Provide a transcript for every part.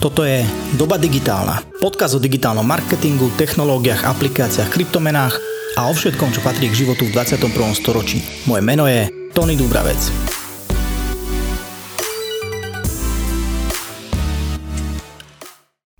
Toto je Doba digitálna. Podkaz o digitálnom marketingu, technológiách, aplikáciách, kryptomenách a o všetkom, čo patrí k životu v 21. storočí. Moje meno je Tony Dubravec.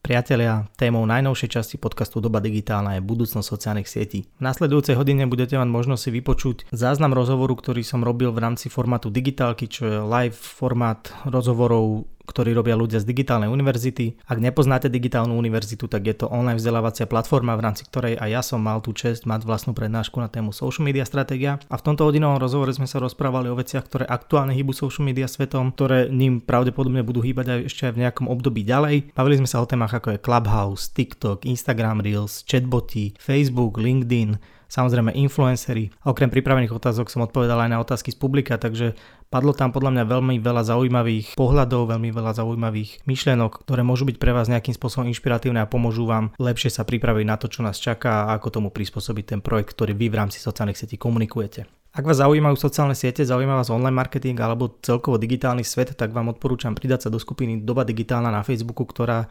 Priatelia, témou najnovšej časti podcastu Doba digitálna je budúcnosť sociálnych sietí. V nasledujúcej hodine budete mať možnosť si vypočuť záznam rozhovoru, ktorý som robil v rámci formátu digitálky, čo je live formát rozhovorov ktorí robia ľudia z digitálnej univerzity. Ak nepoznáte digitálnu univerzitu, tak je to online vzdelávacia platforma, v rámci ktorej aj ja som mal tú čest mať vlastnú prednášku na tému social media stratégia. A v tomto hodinovom rozhovore sme sa rozprávali o veciach, ktoré aktuálne hýbu social media svetom, ktoré ním pravdepodobne budú hýbať aj ešte aj v nejakom období ďalej. Bavili sme sa o témach ako je Clubhouse, TikTok, Instagram Reels, chatboty, Facebook, LinkedIn, samozrejme influencery. Okrem pripravených otázok som odpovedal aj na otázky z publika, takže padlo tam podľa mňa veľmi veľa zaujímavých pohľadov, veľmi veľa zaujímavých myšlienok, ktoré môžu byť pre vás nejakým spôsobom inšpiratívne a pomôžu vám lepšie sa pripraviť na to, čo nás čaká a ako tomu prispôsobiť ten projekt, ktorý vy v rámci sociálnych sietí komunikujete. Ak vás zaujímajú sociálne siete, zaujíma vás online marketing alebo celkovo digitálny svet, tak vám odporúčam pridať sa do skupiny Doba digitálna na Facebooku, ktorá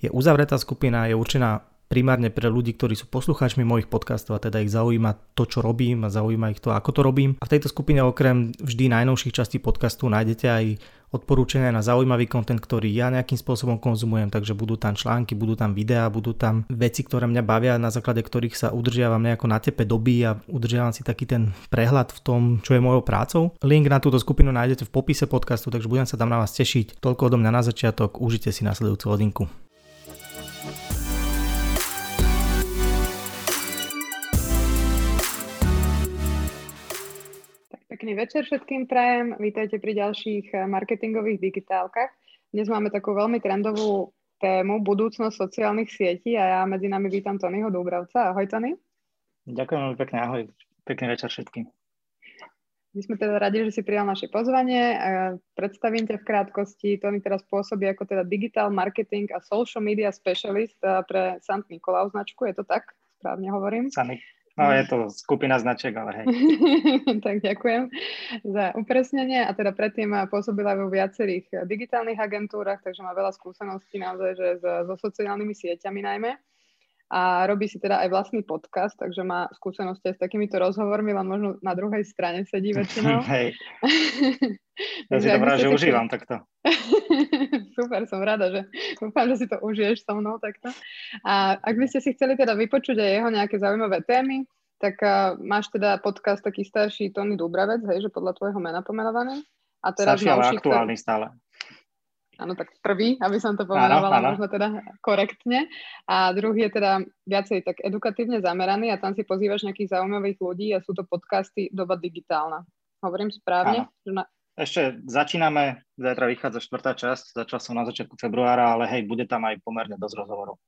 je uzavretá skupina, je určená primárne pre ľudí, ktorí sú poslucháčmi mojich podcastov a teda ich zaujíma to, čo robím a zaujíma ich to, ako to robím. A v tejto skupine okrem vždy najnovších častí podcastu nájdete aj odporúčania na zaujímavý kontent, ktorý ja nejakým spôsobom konzumujem, takže budú tam články, budú tam videá, budú tam veci, ktoré mňa bavia, na základe ktorých sa udržiavam nejako na tepe doby a udržiavam si taký ten prehľad v tom, čo je mojou prácou. Link na túto skupinu nájdete v popise podcastu, takže budem sa tam na vás tešiť. Toľko odo mňa na začiatok, užite si nasledujúcu hodinku. Pekný večer všetkým prajem. Vítajte pri ďalších eh, marketingových digitálkach. Dnes máme takú veľmi trendovú tému budúcnosť sociálnych sietí a ja medzi nami vítam Tonyho Dúbravca. Ahoj Tony. Ďakujem veľmi pekne, ahoj. Pekný večer všetkým. My sme teda radi, že si prijal naše pozvanie. Predstavím ťa v krátkosti. Tony teraz pôsobí ako teda digital marketing a social media specialist eh, pre Sant Nikolau značku. Je to tak? Správne hovorím? Sant No je to skupina značiek, ale hej. tak ďakujem za upresnenie a teda predtým pôsobila vo viacerých digitálnych agentúrach, takže má veľa skúseností naozaj, že so sociálnymi sieťami najmä a robí si teda aj vlastný podcast, takže má skúsenosti aj s takýmito rozhovormi, len možno na druhej strane sedí väčšinou. Hej. ja si to že užívam takto. Super, som rada, že dúfam, že si to užiješ so mnou takto. A ak by ste si chceli teda vypočuť aj jeho nejaké zaujímavé témy, tak uh, máš teda podcast taký starší Tony Dubravec, hej, že podľa tvojho mena pomenovaný. A teraz starší, ale aktuálny ktorý... stále. Áno, tak prvý, aby som to pomenovala áno, áno. možno teda korektne. A druhý je teda viacej tak edukatívne zameraný a tam si pozývaš nejakých zaujímavých ľudí a sú to podcasty Doba digitálna. Hovorím správne? Na... Ešte začíname, zajtra vychádza štvrtá časť, začal som na začiatku februára, ale hej, bude tam aj pomerne dosť rozhovorov.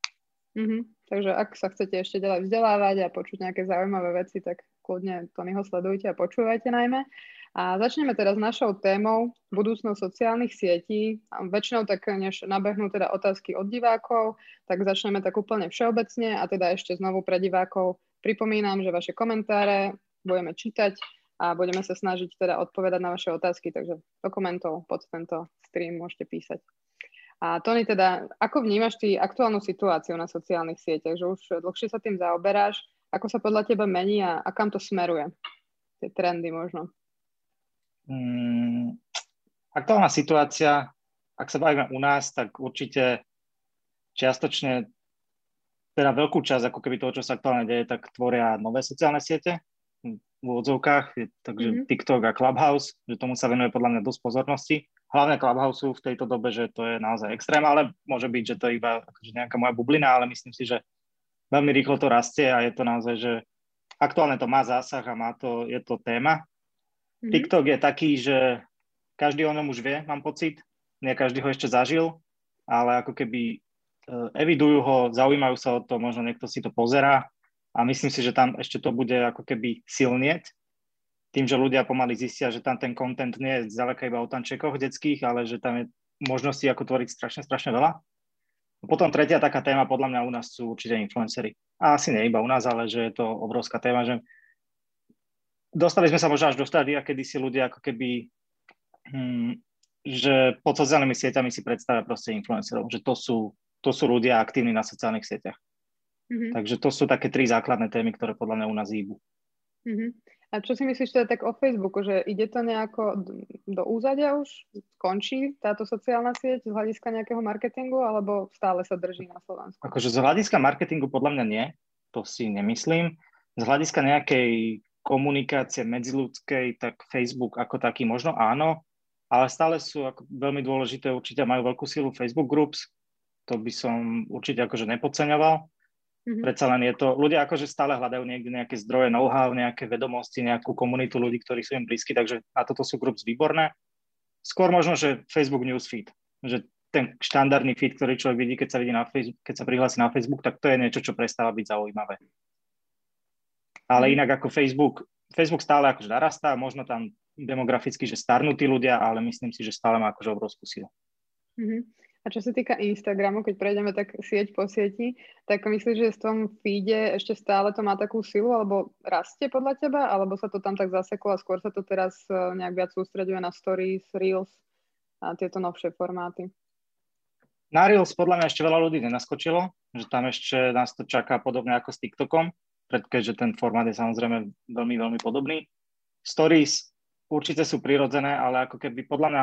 Mm-hmm. Takže ak sa chcete ešte ďalej vzdelávať a počuť nejaké zaujímavé veci, tak kľudne Tonyho sledujte a počúvajte najmä. A začneme teraz našou témou budúcnosť sociálnych sietí. A väčšinou tak, než nabehnú teda otázky od divákov, tak začneme tak úplne všeobecne a teda ešte znovu pre divákov pripomínam, že vaše komentáre budeme čítať a budeme sa snažiť teda odpovedať na vaše otázky, takže do komentov pod tento stream môžete písať. A Tony, teda, ako vnímaš ty aktuálnu situáciu na sociálnych sieťach, že už dlhšie sa tým zaoberáš, ako sa podľa teba mení a, a kam to smeruje? Tie trendy možno. Hmm, aktuálna situácia, ak sa bavíme u nás, tak určite čiastočne teda veľkú časť ako keby toho, čo sa aktuálne deje, tak tvoria nové sociálne siete v úvodzovkách, takže mm-hmm. TikTok a Clubhouse, že tomu sa venuje podľa mňa dosť pozornosti. Hlavne Clubhouse v tejto dobe, že to je naozaj extrém, ale môže byť, že to je iba akože nejaká moja bublina, ale myslím si, že veľmi rýchlo to rastie a je to naozaj, že aktuálne to má zásah a má to, je to téma. Mm-hmm. TikTok je taký, že každý o ňom už vie, mám pocit, nie každý ho ešte zažil, ale ako keby e, evidujú ho, zaujímajú sa o to, možno niekto si to pozerá, a myslím si, že tam ešte to bude ako keby silnieť, tým, že ľudia pomaly zistia, že tam ten content nie je zďaleka iba o tančekoch detských, ale že tam je možností ako tvoriť strašne, strašne veľa. Potom tretia taká téma podľa mňa u nás sú určite influencery. A asi nie iba u nás, ale že je to obrovská téma, že dostali sme sa možno až do stádia, kedy si ľudia ako keby hmm, že pod sociálnymi sieťami si predstavia proste influencerov, že to sú, to sú ľudia aktívni na sociálnych sieťach. Mm-hmm. Takže to sú také tri základné témy, ktoré podľa mňa u nás hýbu. Mm-hmm. A čo si myslíš teda tak o Facebooku, že ide to nejako do úzadia už? Končí táto sociálna sieť z hľadiska nejakého marketingu, alebo stále sa drží na Slovensku? Akože z hľadiska marketingu podľa mňa nie, to si nemyslím. Z hľadiska nejakej komunikácie medziludskej, tak Facebook ako taký možno áno, ale stále sú ako veľmi dôležité, určite majú veľkú silu Facebook Groups, to by som určite akože nepodceňoval. Mm-hmm. Predsa len je to, ľudia akože stále hľadajú niekde nejaké zdroje know-how, nejaké vedomosti, nejakú komunitu ľudí, ktorí sú im blízki, takže na toto sú groups výborné. Skôr možno, že Facebook Newsfeed, že ten štandardný feed, ktorý človek vidí, keď sa, vidí na Facebook, keď sa prihlási na Facebook, tak to je niečo, čo prestáva byť zaujímavé. Ale mhm. inak ako Facebook, Facebook stále akože narastá, možno tam demograficky, že starnutí ľudia, ale myslím si, že stále má akože obrovskú silu. Mm-hmm. A čo sa týka Instagramu, keď prejdeme tak sieť po sieti, tak myslíš, že v tom feede ešte stále to má takú silu, alebo rastie podľa teba, alebo sa to tam tak zaseklo a skôr sa to teraz e, nejak viac sústreduje na stories, reels a tieto novšie formáty? Na reels podľa mňa ešte veľa ľudí nenaskočilo, že tam ešte nás to čaká podobne ako s TikTokom, keďže ten formát je samozrejme veľmi, veľmi podobný. Stories určite sú prirodzené, ale ako keby podľa mňa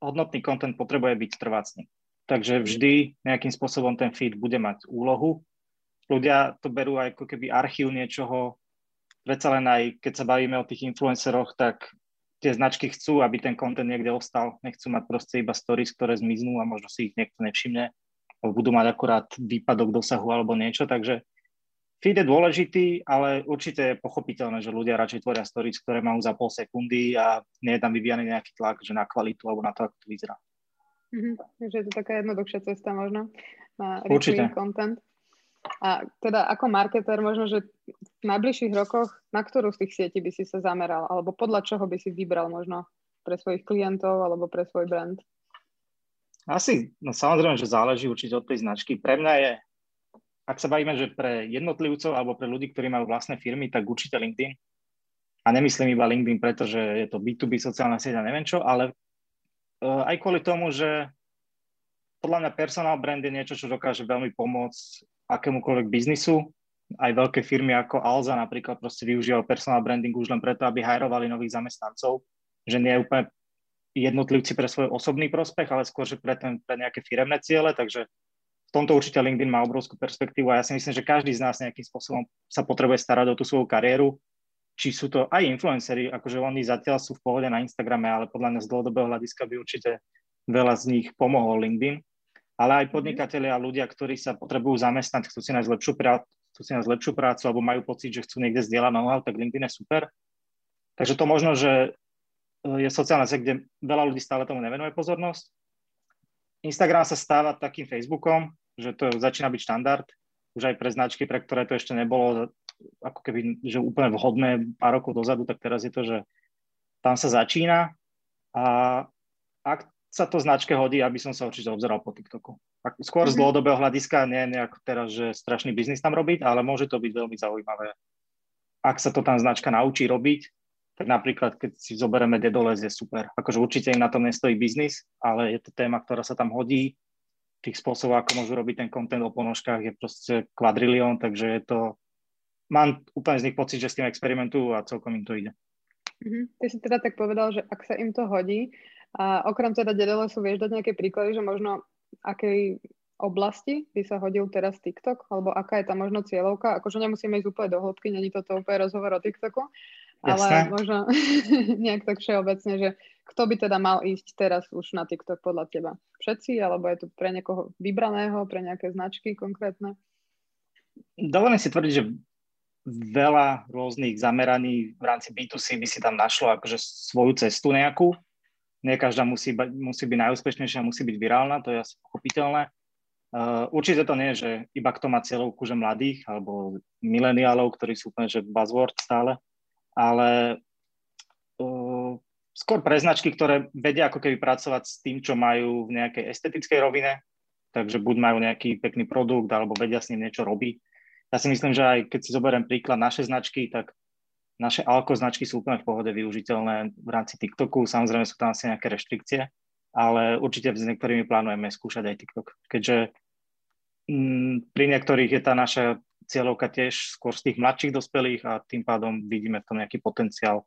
hodnotný content potrebuje byť trvácný. Takže vždy nejakým spôsobom ten feed bude mať úlohu. Ľudia to berú aj ako keby archív niečoho. Predsa len aj keď sa bavíme o tých influenceroch, tak tie značky chcú, aby ten content niekde ostal. Nechcú mať proste iba stories, ktoré zmiznú a možno si ich niekto nevšimne. Budú mať akurát výpadok dosahu alebo niečo. Takže feed je dôležitý, ale určite je pochopiteľné, že ľudia radšej tvoria stories, ktoré majú za pol sekundy a nie je tam vyvíjaný nejaký tlak, že na kvalitu alebo na to, ako to vyzerá. Mm-hmm. Takže je to taká jednoduchšia cesta možno na Určite. content. A teda ako marketer možno, že v najbližších rokoch na ktorú z tých sietí by si sa zameral? Alebo podľa čoho by si vybral možno pre svojich klientov alebo pre svoj brand? Asi, no samozrejme, že záleží určite od tej značky. Pre mňa je, ak sa bavíme, že pre jednotlivcov alebo pre ľudí, ktorí majú vlastné firmy, tak určite LinkedIn. A nemyslím iba LinkedIn, pretože je to B2B sociálna sieť a neviem čo, ale Eh, aj kvôli tomu, že podľa mňa personal brand je niečo, čo dokáže veľmi pomôcť akémukoľvek biznisu. Aj veľké firmy ako Alza napríklad proste využívajú personal branding už len preto, aby hajrovali nových zamestnancov, že nie je úplne jednotlivci pre svoj osobný prospech, ale skôr, že pre, ten, pre nejaké firemné ciele, takže tomto určite LinkedIn má obrovskú perspektívu a ja si myslím, že každý z nás nejakým spôsobom sa potrebuje starať o tú svoju kariéru či sú to aj influenceri, akože oni zatiaľ sú v pohode na Instagrame, ale podľa mňa z dlhodobého hľadiska by určite veľa z nich pomohol LinkedIn. Ale aj mhm. podnikatelia a ľudia, ktorí sa potrebujú zamestnať, chcú si nájsť lepšiu, prácu, chcú si nájsť lepšiu prácu alebo majú pocit, že chcú niekde zdieľať know-how, tak LinkedIn je super. Takže to možno, že je sociálna sieť, kde veľa ľudí stále tomu nevenuje pozornosť. Instagram sa stáva takým Facebookom, že to začína byť štandard, už aj pre značky, pre ktoré to ešte nebolo ako keby, že úplne vhodné pár rokov dozadu, tak teraz je to, že tam sa začína a ak sa to značke hodí, aby som sa určite obzeral po TikToku. Skôr z mhm. dlhodobého hľadiska, nie nejak teraz, že strašný biznis tam robiť, ale môže to byť veľmi zaujímavé. Ak sa to tam značka naučí robiť, tak napríklad, keď si zoberieme Dedoles, je super. Akože určite im na tom nestojí biznis, ale je to téma, ktorá sa tam hodí. Tých spôsobov, ako môžu robiť ten content o ponožkách, je proste kvadrilión, takže je to mám úplne z nich pocit, že s tým experimentujú a celkom im to ide. Mm-hmm. Ty si teda tak povedal, že ak sa im to hodí, a okrem teda sú vieš dať nejaké príklady, že možno akej oblasti by sa hodil teraz TikTok, alebo aká je tam možno cieľovka, akože nemusíme ísť úplne do hĺbky, není toto úplne rozhovor o TikToku, ale Jasné. možno nejak tak všeobecne, že kto by teda mal ísť teraz už na TikTok podľa teba? Všetci, alebo je to pre niekoho vybraného, pre nejaké značky konkrétne? Dovolím si tvrdiť, že veľa rôznych zameraní v rámci B2C by si tam našlo akože svoju cestu nejakú. Nie každá musí, musí byť najúspešnejšia, musí byť virálna, to je asi pochopiteľné. Uh, určite to nie je, že iba kto má cieľovku, že mladých alebo mileniálov, ktorí sú úplne že buzzword stále, ale skôr pre značky, ktoré vedia ako keby pracovať s tým, čo majú v nejakej estetickej rovine, takže buď majú nejaký pekný produkt alebo vedia s ním niečo robiť, ja si myslím, že aj keď si zoberiem príklad naše značky, tak naše alko značky sú úplne v pohode využiteľné v rámci TikToku. Samozrejme sú tam asi nejaké reštrikcie, ale určite s niektorými plánujeme skúšať aj TikTok, keďže m, pri niektorých je tá naša cieľovka tiež skôr z tých mladších dospelých a tým pádom vidíme v tom nejaký potenciál,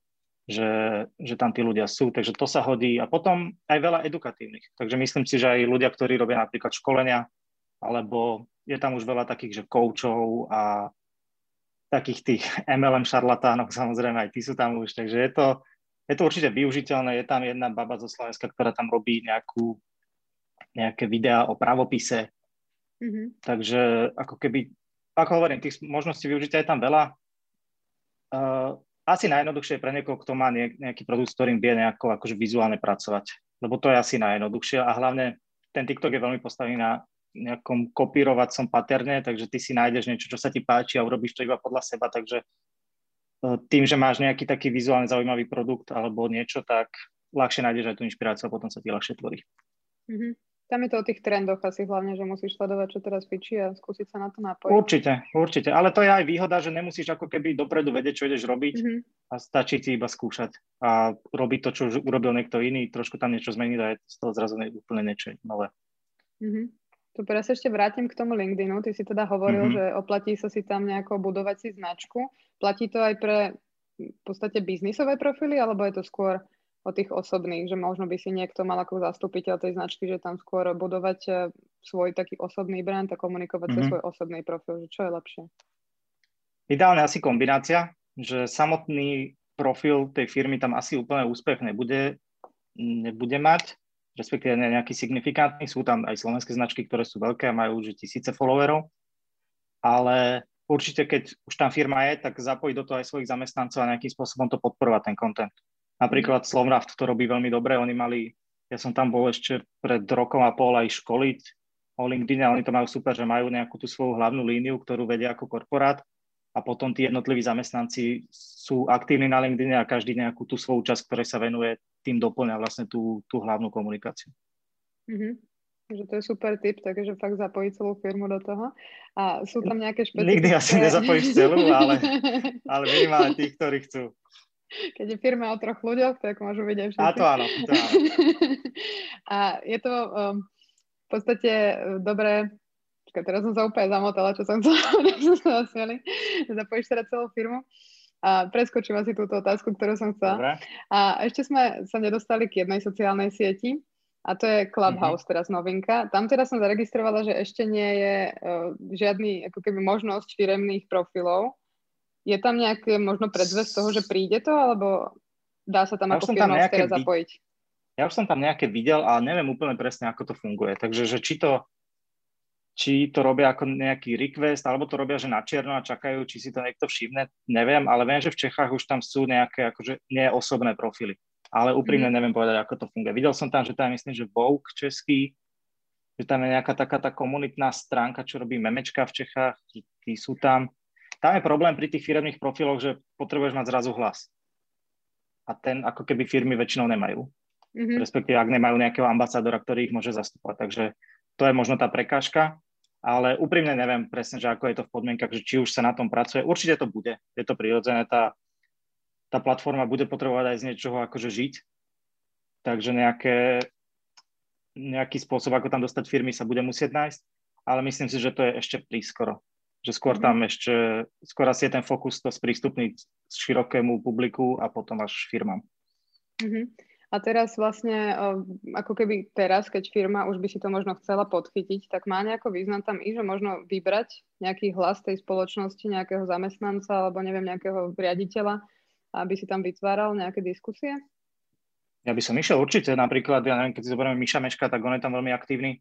že, že tam tí ľudia sú, takže to sa hodí a potom aj veľa edukatívnych. Takže myslím si, že aj ľudia, ktorí robia napríklad školenia, alebo je tam už veľa takých, že koučov a takých tých MLM šarlatánok, samozrejme aj tí sú tam už, takže je to, je to určite využiteľné. Je tam jedna baba zo Slovenska, ktorá tam robí nejakú, nejaké videá o pravopise. Mm-hmm. Takže ako keby, ako hovorím, tých možností využitia je tam veľa. Uh, asi najjednoduchšie je pre niekoho, kto má nejaký produkt, s ktorým vie nejako akože vizuálne pracovať. Lebo to je asi najjednoduchšie a hlavne ten TikTok je veľmi postavený na nejakom kopírovacom paterne, takže ty si nájdeš niečo, čo sa ti páči a urobíš to iba podľa seba, takže E, tým, že máš nejaký taký vizuálne zaujímavý produkt alebo niečo, tak ľahšie nájdeš aj tú inšpiráciu a potom sa ti ľahšie tvorí. Mm-hmm. Tam je to o tých trendoch asi hlavne, že musíš sledovať, čo teraz fičí a skúsiť sa na to napojiť. Určite, určite. Ale to je aj výhoda, že nemusíš ako keby dopredu vedieť, čo ideš robiť mm-hmm. a stačí ti iba skúšať a robiť to, čo už urobil niekto iný, trošku tam niečo zmeniť a je z toho zrazu úplne niečo nové. Mm-hmm. Super, ja sa ešte vrátim k tomu LinkedInu. Ty si teda hovoril, mm-hmm. že oplatí sa si tam nejako budovať si značku. Platí to aj pre v podstate biznisové profily, alebo je to skôr o tých osobných, že možno by si niekto mal ako zastupiteľ tej značky, že tam skôr budovať eh, svoj taký osobný brand a komunikovať mm-hmm. cez svoj osobný profil, že čo je lepšie? Ideálne asi kombinácia, že samotný profil tej firmy tam asi úplne úspech nebude, nebude mať, respektíve nejaký signifikantný. Sú tam aj slovenské značky, ktoré sú veľké a majú už tisíce followerov, ale určite keď už tam firma je, tak zapojiť do toho aj svojich zamestnancov a nejakým spôsobom to podporovať ten content. Napríklad. Slovraft to robí veľmi dobre, oni mali, ja som tam bol ešte pred rokom a pol aj školiť o LinkedIn a oni to majú super, že majú nejakú tú svoju hlavnú líniu, ktorú vedia ako korporát a potom tí jednotliví zamestnanci sú aktívni na LinkedIn a každý nejakú tú svoju časť, ktorej sa venuje, tým doplňa vlastne tú, tú hlavnú komunikáciu. Mm-hmm. Takže to je super tip, takže fakt zapojiť celú firmu do toho. A sú tam nejaké špecifické... Nikdy asi nezapojíš celú, ale, ale minimálne tých, ktorí chcú. Keď je firma o troch ľuďoch, tak môžu byť aj všetci. A to áno. To áno. a je to um, v podstate uh, dobré Počkaj, teraz som sa úplne zamotala, čo som chcela, som sa. Zapojíš teda celú firmu. A preskočím asi túto otázku, ktorú som chcela. Dobre. A ešte sme sa nedostali k jednej sociálnej sieti, a to je Clubhouse, mm-hmm. teraz novinka. Tam teda som zaregistrovala, že ešte nie je uh, žiadny ako keby možnosť firemných profilov. Je tam nejaké možno predzvesť toho, že príde to, alebo dá sa tam ja ako firma teraz zapojiť? Ja už som tam nejaké videl, ale neviem úplne presne, ako to funguje. Takže že či to či to robia ako nejaký request, alebo to robia, že na čierno a čakajú, či si to niekto všimne, neviem, ale viem, že v Čechách už tam sú nejaké akože neosobné profily. Ale úprimne mm. neviem povedať, ako to funguje. Videl som tam, že tam myslím, že Vogue český, že tam je nejaká taká tá komunitná stránka, čo robí memečka v Čechách, tí sú tam. Tam je problém pri tých firmných profiloch, že potrebuješ mať zrazu hlas. A ten ako keby firmy väčšinou nemajú. Mm-hmm. Respektíve, ak nemajú nejakého ambasádora, ktorý ich môže zastupovať. Takže to je možno tá prekážka ale úprimne neviem presne, že ako je to v podmienkach, že či už sa na tom pracuje. Určite to bude, je to prirodzené, tá, tá platforma bude potrebovať aj z niečoho akože žiť, takže nejaké, nejaký spôsob, ako tam dostať firmy sa bude musieť nájsť, ale myslím si, že to je ešte prískoro. Že skôr mhm. tam ešte, skôr asi je ten fokus to sprístupniť širokému publiku a potom až firmám. Mm-hmm. A teraz vlastne, ako keby teraz, keď firma už by si to možno chcela podchytiť, tak má nejako význam tam i, že možno vybrať nejaký hlas tej spoločnosti, nejakého zamestnanca alebo neviem, nejakého riaditeľa, aby si tam vytváral nejaké diskusie? Ja by som išiel určite, napríklad, ja neviem, keď si zoberieme Miša Meška, tak on je tam veľmi aktívny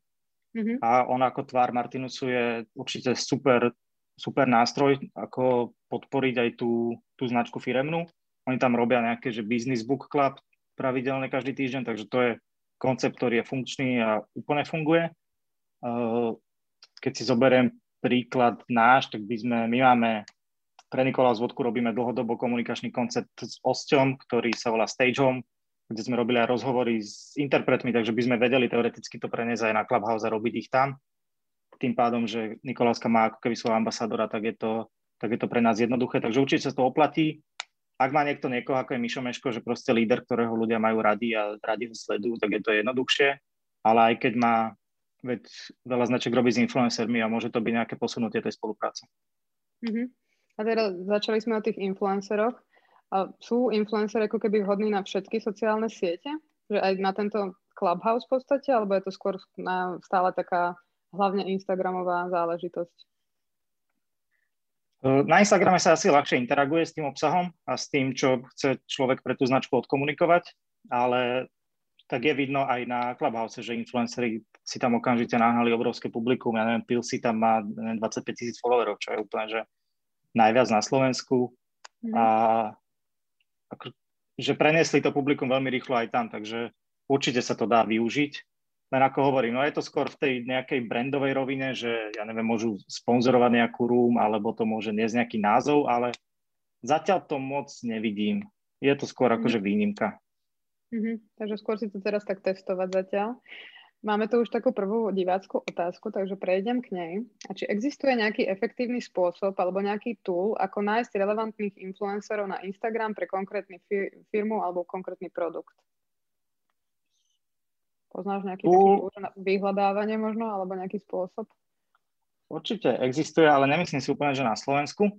mm-hmm. a on ako tvár Martinusu je určite super, super nástroj, ako podporiť aj tú, tú značku firemnú. Oni tam robia nejaké, že Business Book Club, pravidelne každý týždeň, takže to je koncept, ktorý je funkčný a úplne funguje. Keď si zoberiem príklad náš, tak by sme, my máme pre Nikola Zvodku robíme dlhodobo komunikačný koncept s osťom, ktorý sa volá Stage Home, kde sme robili aj rozhovory s interpretmi, takže by sme vedeli teoreticky to preniesť aj na Clubhouse a robiť ich tam. Tým pádom, že Nikoláska má ako keby svojho ambasádora, tak je, to, tak je to pre nás jednoduché. Takže určite sa to oplatí ak má niekto niekoho, ako je Mišo Meško, že proste líder, ktorého ľudia majú radi a radi ho sledujú, tak je to jednoduchšie. Ale aj keď má, veď veľa značiek robí s influencermi a môže to byť nejaké posunutie tej spolupráce. Uh-huh. A teda začali sme o tých influenceroch. A sú influencery ako keby vhodní na všetky sociálne siete? Že aj na tento Clubhouse v podstate? Alebo je to skôr na, stále taká hlavne Instagramová záležitosť? Na Instagrame sa asi ľahšie interaguje s tým obsahom a s tým, čo chce človek pre tú značku odkomunikovať, ale tak je vidno aj na Clubhouse, že influenceri si tam okamžite náhali obrovské publikum. Ja neviem, Pilsi tam má neviem, 25 tisíc followerov, čo je úplne, že najviac na Slovensku. Mm. A že preniesli to publikum veľmi rýchlo aj tam, takže určite sa to dá využiť. Len ako hovorím, no je to skôr v tej nejakej brandovej rovine, že ja neviem, môžu sponzorovať nejakú room, alebo to môže niesť nejaký názov, ale zatiaľ to moc nevidím. Je to skôr akože výnimka. Mm-hmm. Takže skôr si to teraz tak testovať zatiaľ. Máme tu už takú prvú divácku otázku, takže prejdem k nej. A či existuje nejaký efektívny spôsob alebo nejaký tool, ako nájsť relevantných influencerov na Instagram pre konkrétny firmu alebo konkrétny produkt? Poznáš nejaký uh, taký vyhľadávanie možno, alebo nejaký spôsob? Určite existuje, ale nemyslím si úplne, že na Slovensku.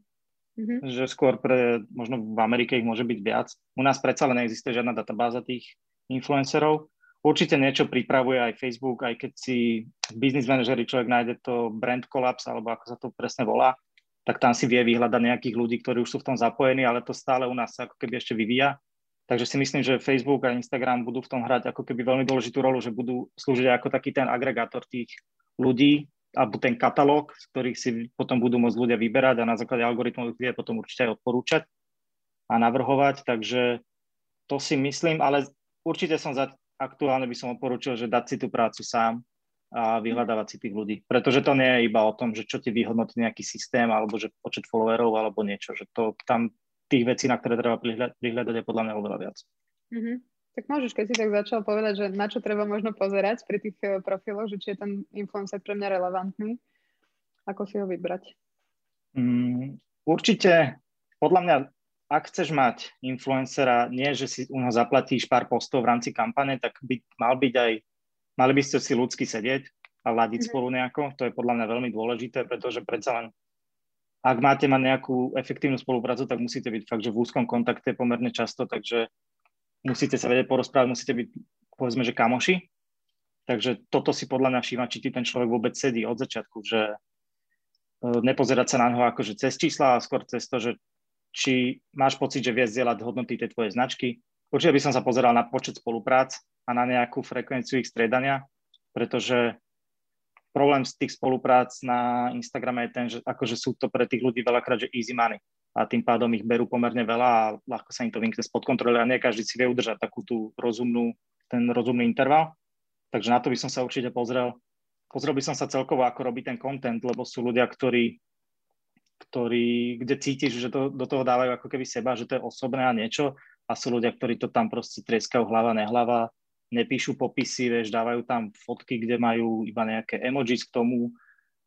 Mm-hmm. Že skôr pre, možno v Amerike ich môže byť viac. U nás predsa len neexistuje žiadna databáza tých influencerov. Určite niečo pripravuje aj Facebook, aj keď si v business manažeri človek nájde to brand collapse, alebo ako sa to presne volá, tak tam si vie vyhľadať nejakých ľudí, ktorí už sú v tom zapojení, ale to stále u nás sa ako keby ešte vyvíja. Takže si myslím, že Facebook a Instagram budú v tom hrať ako keby veľmi dôležitú rolu, že budú slúžiť ako taký ten agregátor tých ľudí, alebo ten katalóg, z ktorých si potom budú môcť ľudia vyberať a na základe algoritmov vie potom určite aj odporúčať a navrhovať. Takže to si myslím, ale určite som za, aktuálne by som odporúčil, že dať si tú prácu sám a vyhľadávať si tých ľudí. Pretože to nie je iba o tom, že čo ti vyhodnotí nejaký systém alebo že počet followerov alebo niečo, že to tam tých vecí, na ktoré treba prihľadať, je podľa mňa oveľa viac. Mm-hmm. Tak môžeš, keď si tak začal povedať, že na čo treba možno pozerať pri tých eh, profiloch, že či je ten influencer pre mňa relevantný, ako si ho vybrať? Mm, určite, podľa mňa, ak chceš mať influencera, nie, že si u neho zaplatíš pár postov v rámci kampane, tak by mal byť aj, mali by ste si ľudsky sedieť a ladiť mm-hmm. spolu nejako. To je podľa mňa veľmi dôležité, pretože predsa len ak máte mať nejakú efektívnu spoluprácu, tak musíte byť fakt, že v úzkom kontakte pomerne často, takže musíte sa vedieť porozprávať, musíte byť, povedzme, že kamoši. Takže toto si podľa mňa všíma, či ti ten človek vôbec sedí od začiatku, že e, nepozerať sa na neho akože cez čísla, a skôr cez to, že či máš pocit, že vie zdieľať hodnoty tej tvojej značky. Určite by som sa pozeral na počet spoluprác a na nejakú frekvenciu ich stredania, pretože problém z tých spoluprác na Instagrame je ten, že akože sú to pre tých ľudí veľakrát, že easy money a tým pádom ich berú pomerne veľa a ľahko sa im to vymkne spod kontroly a nie každý si vie udržať takú tú rozumnú, ten rozumný interval. Takže na to by som sa určite pozrel. Pozrel by som sa celkovo, ako robí ten content, lebo sú ľudia, ktorí, ktorí kde cítiš, že to, do toho dávajú ako keby seba, že to je osobné a niečo a sú ľudia, ktorí to tam proste treskajú hlava, nehlava nepíšu popisy, vieš, dávajú tam fotky, kde majú iba nejaké emojis k tomu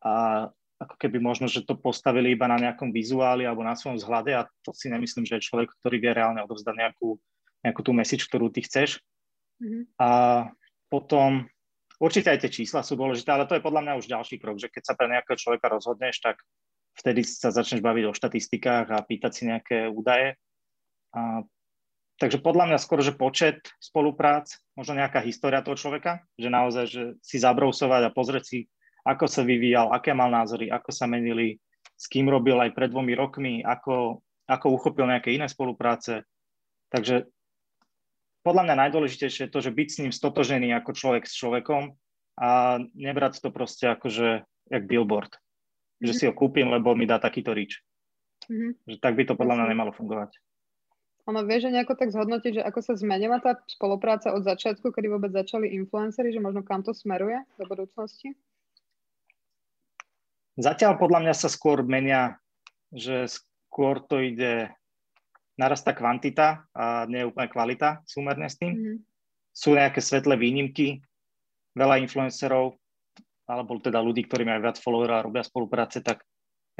a ako keby možno, že to postavili iba na nejakom vizuáli alebo na svojom vzhľade a to si nemyslím, že je človek, ktorý vie reálne odovzdať nejakú, nejakú tú message, ktorú ty chceš. Mm-hmm. A potom určite aj tie čísla sú dôležité, ale to je podľa mňa už ďalší krok, že keď sa pre nejakého človeka rozhodneš, tak vtedy sa začneš baviť o štatistikách a pýtať si nejaké údaje. A Takže podľa mňa skoro, že počet spoluprác, možno nejaká história toho človeka, že naozaj, že si zabrousovať a pozrieť si, ako sa vyvíjal, aké mal názory, ako sa menili, s kým robil aj pred dvomi rokmi, ako, ako uchopil nejaké iné spolupráce. Takže podľa mňa najdôležitejšie je to, že byť s ním stotožený ako človek s človekom a nebrať to proste ako, že jak billboard. Že si ho kúpim, lebo mi dá takýto rič. Mm-hmm. Že tak by to podľa mňa nemalo fungovať. Ono vie, že nejako tak zhodnotiť, že ako sa zmenila tá spolupráca od začiatku, kedy vôbec začali influencery, že možno kam to smeruje do budúcnosti? Zatiaľ podľa mňa sa skôr menia, že skôr to ide, narastá kvantita a nie je úplne kvalita súmerne s tým. Mm-hmm. Sú nejaké svetlé výnimky, veľa influencerov, alebo teda ľudí, ktorí majú viac followerov a robia spolupráce, tak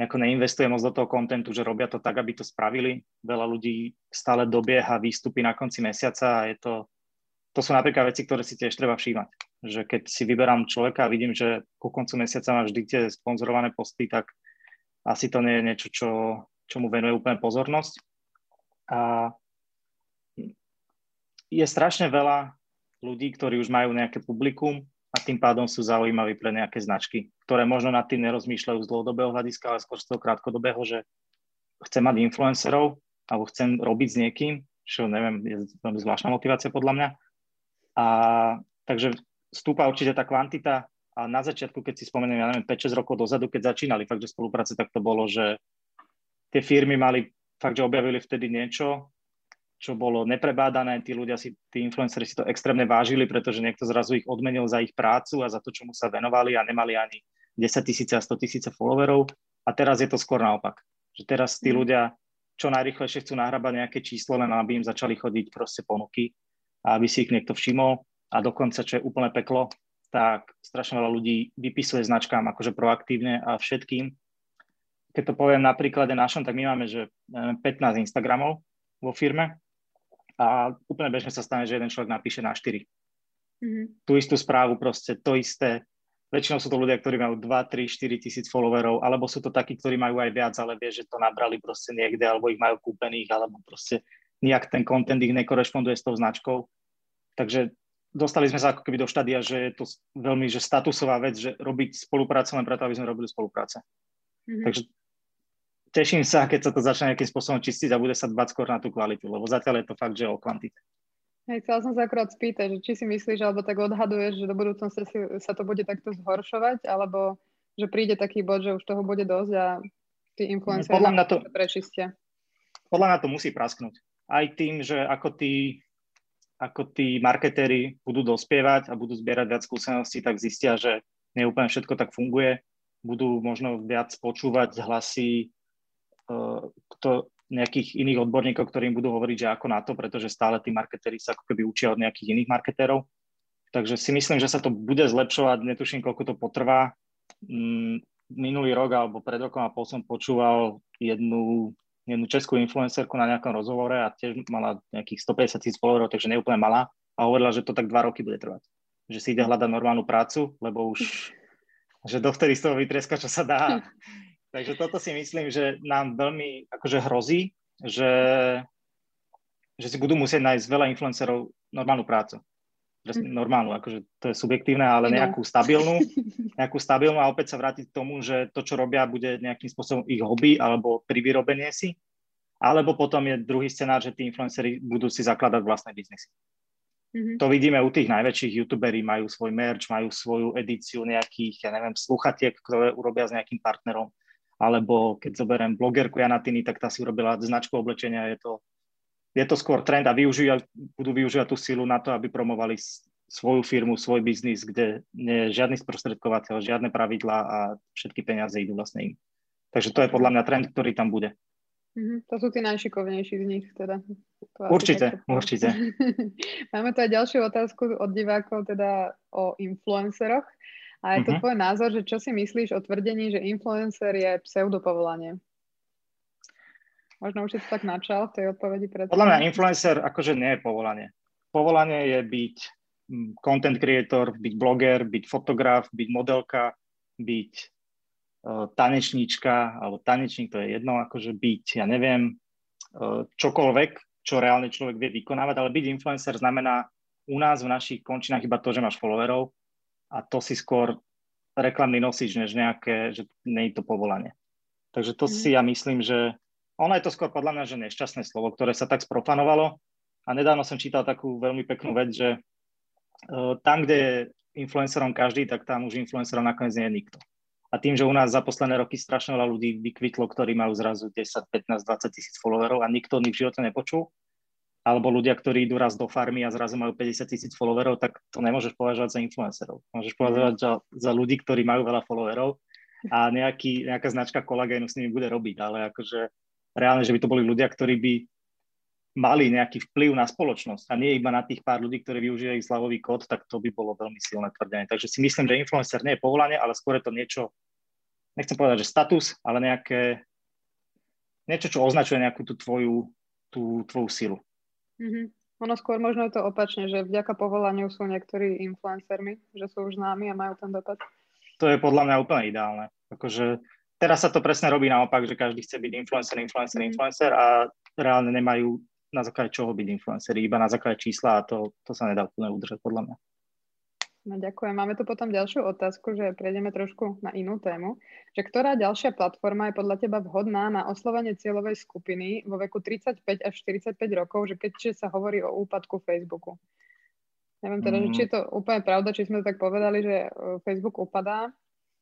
nejako neinvestuje moc do toho kontentu, že robia to tak, aby to spravili. Veľa ľudí stále dobieha výstupy na konci mesiaca a je to, to sú napríklad veci, ktoré si tiež treba všímať. Že keď si vyberám človeka a vidím, že ku koncu mesiaca má vždy tie sponzorované posty, tak asi to nie je niečo, čo, čo mu venuje úplne pozornosť. A je strašne veľa ľudí, ktorí už majú nejaké publikum a tým pádom sú zaujímaví pre nejaké značky, ktoré možno nad tým nerozmýšľajú z dlhodobého hľadiska, ale skôr z toho krátkodobého, že chcem mať influencerov alebo chcem robiť s niekým, čo neviem, je veľmi zvláštna motivácia podľa mňa. A takže stúpa určite tá kvantita a na začiatku, keď si spomeniem, ja neviem, 5-6 rokov dozadu, keď začínali fakt, že spolupráce, tak to bolo, že tie firmy mali fakt, že objavili vtedy niečo, čo bolo neprebádané, tí ľudia si, tí influenceri si to extrémne vážili, pretože niekto zrazu ich odmenil za ich prácu a za to, čomu sa venovali a nemali ani 10 tisíce a 100 tisíce followerov. A teraz je to skôr naopak. Že teraz tí mm. ľudia čo najrychlejšie chcú nahrabať nejaké číslo, len aby im začali chodiť proste ponuky a aby si ich niekto všimol. A dokonca, čo je úplne peklo, tak strašne veľa ľudí vypisuje značkám akože proaktívne a všetkým. Keď to poviem na príklade našom, tak my máme, že 15 Instagramov vo firme a úplne bežne sa stane, že jeden človek napíše na 4. Mm-hmm. Tú istú správu proste, to isté. Väčšinou sú to ľudia, ktorí majú 2, 3, 4 tisíc followerov, alebo sú to takí, ktorí majú aj viac, ale vie, že to nabrali proste niekde, alebo ich majú kúpených, alebo proste nejak ten content ich nekorešponduje s tou značkou. Takže dostali sme sa ako keby do štádia, že je to veľmi že statusová vec, že robiť spoluprácu len preto, aby sme robili spolupráce. Mm-hmm. Takže teším sa, keď sa to začne nejakým spôsobom čistiť a bude sa dbať skôr na tú kvalitu, lebo zatiaľ je to fakt, že o kvantite. Hej, chcela som sa akorát spýtať, že či si myslíš, alebo tak odhaduješ, že do budúcnosti sa to bude takto zhoršovať, alebo že príde taký bod, že už toho bude dosť a tí influenceri podľa mňa to, prečistia. Podľa mňa to musí prasknúť. Aj tým, že ako tí, ako tí marketéri budú dospievať a budú zbierať viac skúseností, tak zistia, že nie úplne všetko tak funguje. Budú možno viac počúvať hlasy kto, nejakých iných odborníkov, ktorí im budú hovoriť, že ako na to, pretože stále tí marketéri sa ako keby učia od nejakých iných marketérov. Takže si myslím, že sa to bude zlepšovať, netuším, koľko to potrvá. Mm, minulý rok alebo pred rokom a pol som počúval jednu, jednu českú influencerku na nejakom rozhovore a tiež mala nejakých 150 tisíc followerov, takže neúplne malá a hovorila, že to tak dva roky bude trvať. Že si ide hľadať normálnu prácu, lebo už že dovtedy z toho vytrieska, čo sa dá. Takže toto si myslím, že nám veľmi akože hrozí, že, že si budú musieť nájsť veľa influencerov normálnu prácu. Hm. Normálnu, akože to je subjektívne, ale nejakú stabilnú, nejakú stabilnú a opäť sa vrátiť k tomu, že to, čo robia, bude nejakým spôsobom ich hobby alebo pri vyrobenie si. Alebo potom je druhý scenár, že tí influenceri budú si zakladať vlastné biznesy. Mm-hmm. To vidíme u tých najväčších youtuberi, majú svoj merch, majú svoju edíciu nejakých, ja neviem, sluchatiek, ktoré urobia s nejakým partnerom alebo keď zoberiem blogerku Janatiny, tak tá si urobila značku oblečenia, je to, je to skôr trend a využijú, budú využívať tú silu na to, aby promovali svoju firmu, svoj biznis, kde nie je žiadny sprostredkovateľ, žiadne pravidlá a všetky peniaze idú vlastne im. Takže to je podľa mňa trend, ktorý tam bude. Mm-hmm, to sú tí najšikovnejší z nich teda. To určite, určite. Máme tu aj ďalšiu otázku od divákov teda o influenceroch. A je to uh-huh. tvoj názor, že čo si myslíš o tvrdení, že influencer je pseudopovolanie? Možno už si to tak načal v tej odpovedi. Pred Podľa mňa influencer akože nie je povolanie. Povolanie je byť mm, content creator, byť bloger, byť fotograf, byť modelka, byť uh, tanečníčka alebo tanečník, to je jedno, akože byť, ja neviem, uh, čokoľvek, čo reálne človek vie vykonávať, ale byť influencer znamená u nás v našich končinách iba to, že máš followerov, a to si skôr reklamný nosič, než nejaké, že nie je to povolanie. Takže to mm. si ja myslím, že ono je to skôr podľa mňa, že nešťastné slovo, ktoré sa tak sprofanovalo. A nedávno som čítal takú veľmi peknú vec, že uh, tam, kde je influencerom každý, tak tam už influencerom nakoniec nie je nikto. A tým, že u nás za posledné roky strašne veľa ľudí vykvitlo, ktorí majú zrazu 10, 15, 20 tisíc followerov a nikto o nich v živote nepočul, alebo ľudia, ktorí idú raz do farmy a zrazu majú 50 tisíc followerov, tak to nemôžeš považovať za influencerov. Môžeš považovať za, za ľudí, ktorí majú veľa followerov a nejaký, nejaká značka kolagénu s nimi bude robiť, ale akože reálne, že by to boli ľudia, ktorí by mali nejaký vplyv na spoločnosť a nie iba na tých pár ľudí, ktorí využívajú slavový kód, tak to by bolo veľmi silné tvrdenie. Takže si myslím, že influencer nie je povolanie, ale skôr je to niečo nechcem povedať, že status, ale nejaké, niečo, čo označuje nejakú tú tvoju, tú tvoju silu. Mm-hmm. Ono skôr možno je to opačne, že vďaka povolaniu sú niektorí influencermi, že sú už známi a majú ten dopad. To je podľa mňa úplne ideálne. Akože teraz sa to presne robí naopak, že každý chce byť influencer, influencer, mm. influencer a reálne nemajú na základe čoho byť influenceri, iba na základe čísla a to, to sa nedá úplne udržať podľa mňa. No ďakujem. Máme tu potom ďalšiu otázku, že prejdeme trošku na inú tému. Že ktorá ďalšia platforma je podľa teba vhodná na oslovenie cieľovej skupiny vo veku 35 až 45 rokov, že keďže sa hovorí o úpadku Facebooku? Neviem teda, mm. či je to úplne pravda, či sme to tak povedali, že e, Facebook upadá.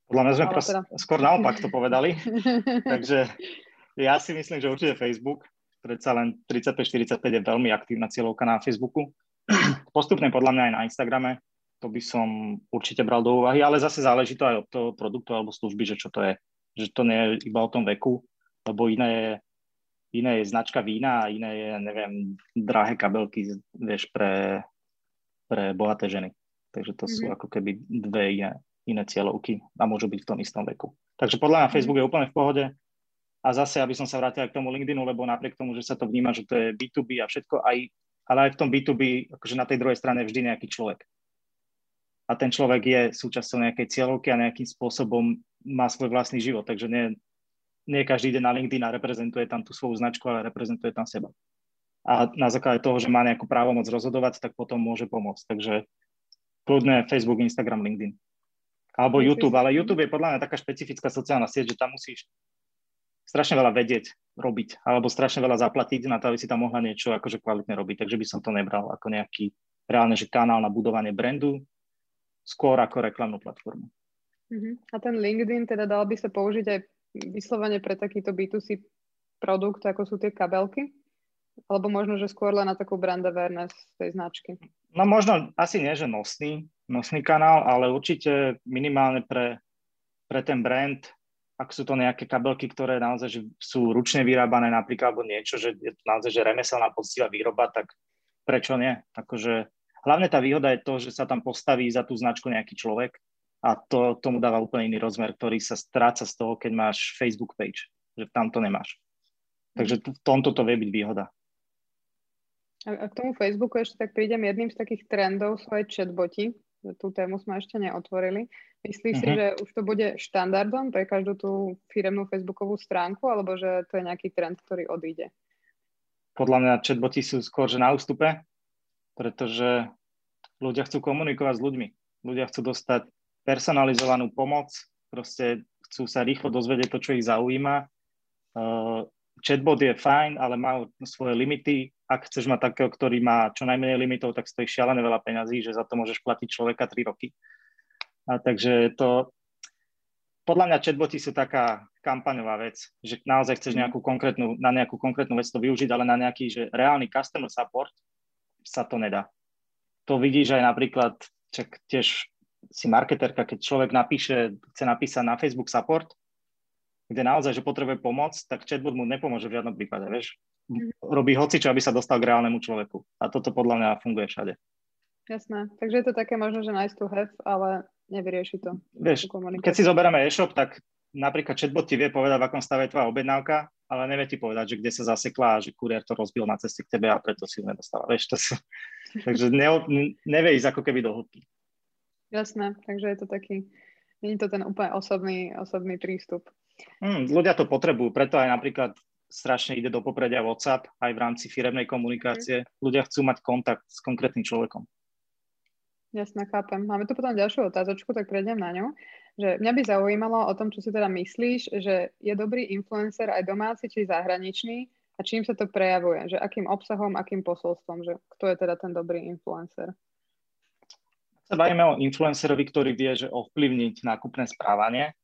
Podľa mňa sme pros- teda... skôr naopak to povedali. Takže ja si myslím, že určite Facebook. Predsa len 35-45 je veľmi aktívna cieľovka na Facebooku. Postupne podľa mňa aj na Instagrame to by som určite bral do úvahy, ale zase záleží to aj od toho produktu alebo služby, že čo to je. Že to nie je iba o tom veku, lebo iné je, iné je značka vína a iné je, neviem, drahé kabelky, vieš, pre, pre bohaté ženy. Takže to mm-hmm. sú mhm. ako keby dve iné, iné cieľovky a môžu byť v tom istom veku. Takže podľa mňa mhm. Facebook je úplne v pohode. A zase, aby som sa vrátil aj k tomu LinkedInu, lebo napriek tomu, že sa to vníma, že to je B2B a všetko, aj, ale aj v tom B2B, akože na tej druhej strane vždy nejaký človek a ten človek je súčasťou nejakej cieľovky a nejakým spôsobom má svoj vlastný život, takže nie, nie každý ide na LinkedIn a reprezentuje tam tú svoju značku, ale reprezentuje tam seba. A na základe toho, že má nejakú právomoc rozhodovať, tak potom môže pomôcť. Takže kľudne Facebook, Instagram, LinkedIn. Alebo YouTube, ale YouTube je podľa mňa taká špecifická sociálna sieť, že tam musíš strašne veľa vedieť, robiť, alebo strašne veľa zaplatiť na to, aby si tam mohla niečo akože kvalitne robiť. Takže by som to nebral ako nejaký reálne, že kanál na budovanie brandu, skôr ako reklamnú platformu. Uh-huh. A ten LinkedIn teda dal by sa použiť aj vyslovene pre takýto B2C produkt, ako sú tie kabelky? Alebo možno, že skôr len na takú brand awareness tej značky? No možno asi nie, že nosný, nosný kanál, ale určite minimálne pre, pre ten brand, ak sú to nejaké kabelky, ktoré naozaj sú ručne vyrábané napríklad, alebo niečo, že je to naozaj že remeselná poctivá výroba, tak prečo nie? Akože Hlavne tá výhoda je to, že sa tam postaví za tú značku nejaký človek a to tomu dáva úplne iný rozmer, ktorý sa stráca z toho, keď máš Facebook page, že tam to nemáš. Takže v tomto to vie byť výhoda. A k tomu Facebooku ešte tak prídem, jedným z takých trendov sú aj chatboti. Tú tému sme ešte neotvorili. Myslíš uh-huh. si, mhm. že už to bude štandardom pre každú tú firemnú Facebookovú stránku, alebo že to je nejaký trend, ktorý odíde? Podľa mňa chatboti sú skôr že na ústupe, pretože ľudia chcú komunikovať s ľuďmi. Ľudia chcú dostať personalizovanú pomoc, proste chcú sa rýchlo dozvedieť to, čo ich zaujíma. Chatbot je fajn, ale má svoje limity. Ak chceš mať takého, ktorý má čo najmenej limitov, tak stojí šialené veľa peňazí, že za to môžeš platiť človeka 3 roky. A takže to, podľa mňa chatboty sú taká kampaňová vec, že naozaj chceš mhm. nejakú konkrétnu, na nejakú konkrétnu vec to využiť, ale na nejaký že reálny customer support sa to nedá. To vidíš aj napríklad, čak tiež si marketerka, keď človek napíše, chce napísať na Facebook support, kde naozaj, že potrebuje pomoc, tak chatbot mu nepomôže v žiadnom prípade, vieš. Mhm. Robí hoci čo, aby sa dostal k reálnemu človeku. A toto podľa mňa funguje všade. Jasné. Takže je to také možno, že nice to have, ale nevyrieši to. Vieš, keď si zoberieme e-shop, tak napríklad chatbot ti vie povedať, v akom stave je tvoja objednávka, ale nevie ti povedať, že kde sa zasekla a že kuriér to rozbil na ceste k tebe a preto si ju nedostala. Vieš, to sú... takže ne, nevie ísť ako keby do hĺbky. Jasné, takže je to taký, nie je to ten úplne osobný, osobný prístup. Hmm, ľudia to potrebujú, preto aj napríklad strašne ide do popredia WhatsApp aj v rámci firemnej komunikácie. Mm. Ľudia chcú mať kontakt s konkrétnym človekom. Jasne, chápem. Máme tu potom ďalšiu otázočku, tak prejdem na ňu. Že mňa by zaujímalo o tom, čo si teda myslíš, že je dobrý influencer aj domáci či zahraničný a čím sa to prejavuje? Že akým obsahom, akým posolstvom? Že kto je teda ten dobrý influencer? Ak sa bavíme o influencerovi, ktorý vie, že ovplyvniť nákupné správanie,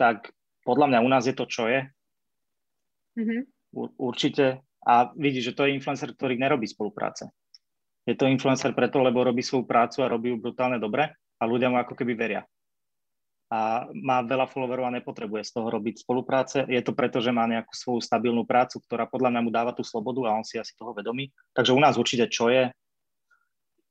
tak podľa mňa u nás je to, čo je. Mm-hmm. Určite. A vidíš, že to je influencer, ktorý nerobí spolupráce je to influencer preto, lebo robí svoju prácu a robí ju brutálne dobre a ľudia mu ako keby veria. A má veľa followerov a nepotrebuje z toho robiť spolupráce. Je to preto, že má nejakú svoju stabilnú prácu, ktorá podľa mňa mu dáva tú slobodu a on si asi toho vedomí. Takže u nás určite čo je.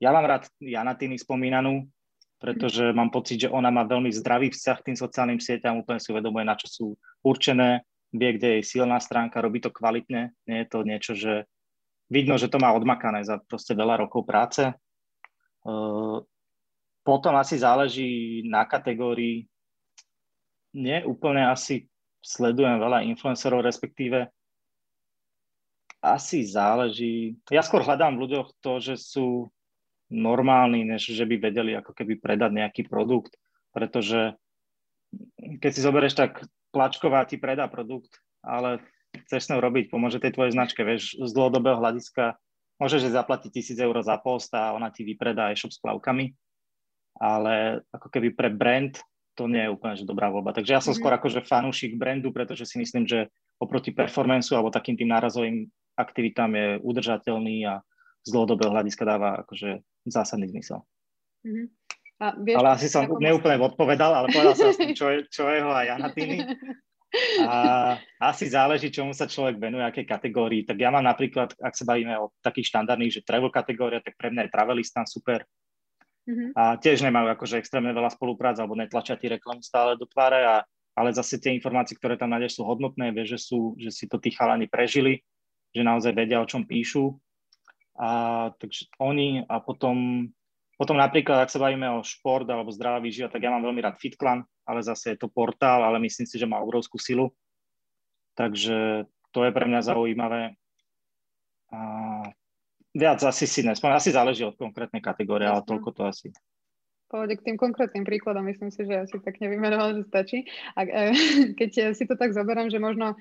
Ja mám rád Jana Tiny spomínanú, pretože mám pocit, že ona má veľmi zdravý vzťah k tým sociálnym sieťam, úplne si uvedomuje, na čo sú určené, vie, kde je silná stránka, robí to kvalitne, nie je to niečo, že vidno, že to má odmakané za proste veľa rokov práce. Uh, potom asi záleží na kategórii, nie úplne asi sledujem veľa influencerov, respektíve asi záleží. Ja skôr hľadám v ľuďoch to, že sú normálni, než že by vedeli ako keby predať nejaký produkt, pretože keď si zoberieš, tak plačková ti predá produkt, ale chceš s ňou robiť, pomôže tej tvojej značke, vieš, z dlhodobého hľadiska. Môžeš zaplatiť tisíc eur za post a ona ti vypredá e-shop s plavkami, ale ako keby pre brand to nie je úplne že dobrá voľba. Takže ja som mm-hmm. skôr akože fanúšik brandu, pretože si myslím, že oproti performanceu alebo takým tým nárazovým aktivitám je udržateľný a z dlhodobého hľadiska dáva akože zásadný zmysel. Mm-hmm. A vieš, ale asi som neúplne odpovedal, ale povedal som čo, je, čo je ho aj ja na tými. A asi záleží, čomu sa človek venuje, aké kategórii. Tak ja mám napríklad, ak sa bavíme o takých štandardných, že travel kategória, tak pre mňa je travelista super. Mm-hmm. A tiež nemajú akože extrémne veľa spolupráce alebo netlačia ti reklamu stále do tváre, a, ale zase tie informácie, ktoré tam nájdeš, sú hodnotné, vieš, že, sú, že si to tí chalani prežili, že naozaj vedia, o čom píšu a takže oni a potom, potom napríklad, ak sa bavíme o šport alebo zdravá výživa, tak ja mám veľmi rád FitClan, ale zase je to portál, ale myslím si, že má obrovskú silu. Takže to je pre mňa zaujímavé. A viac asi si nespomínam, asi záleží od konkrétnej kategórie, ale toľko to asi. Povede k tým konkrétnym príkladom, myslím si, že asi tak nevymenoval, že stačí. A, e, keď si to tak zoberiem, že možno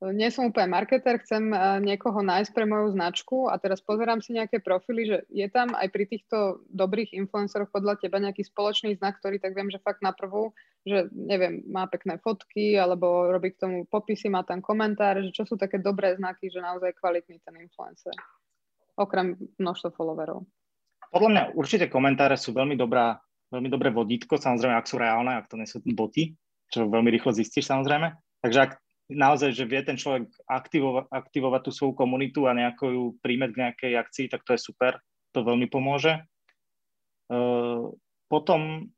nie som úplne marketer, chcem eh, niekoho nájsť pre moju značku a teraz pozerám si nejaké profily, že je tam aj pri týchto dobrých influenceroch podľa teba nejaký spoločný znak, ktorý tak viem, že fakt na prvú, že neviem, má pekné fotky alebo robí k tomu popisy, má tam komentáre, že čo sú také dobré znaky, že naozaj kvalitný ten influencer, okrem množstva followerov. Podľa mňa určite komentáre sú veľmi dobrá, veľmi dobré vodítko, samozrejme, ak sú reálne, ak to nie sú boty, čo veľmi rýchlo zistíš samozrejme. Takže ak naozaj, že vie ten človek aktivova- aktivovať tú svoju komunitu a nejako ju príjmeť k nejakej akcii, tak to je super, to veľmi pomôže. Uh, potom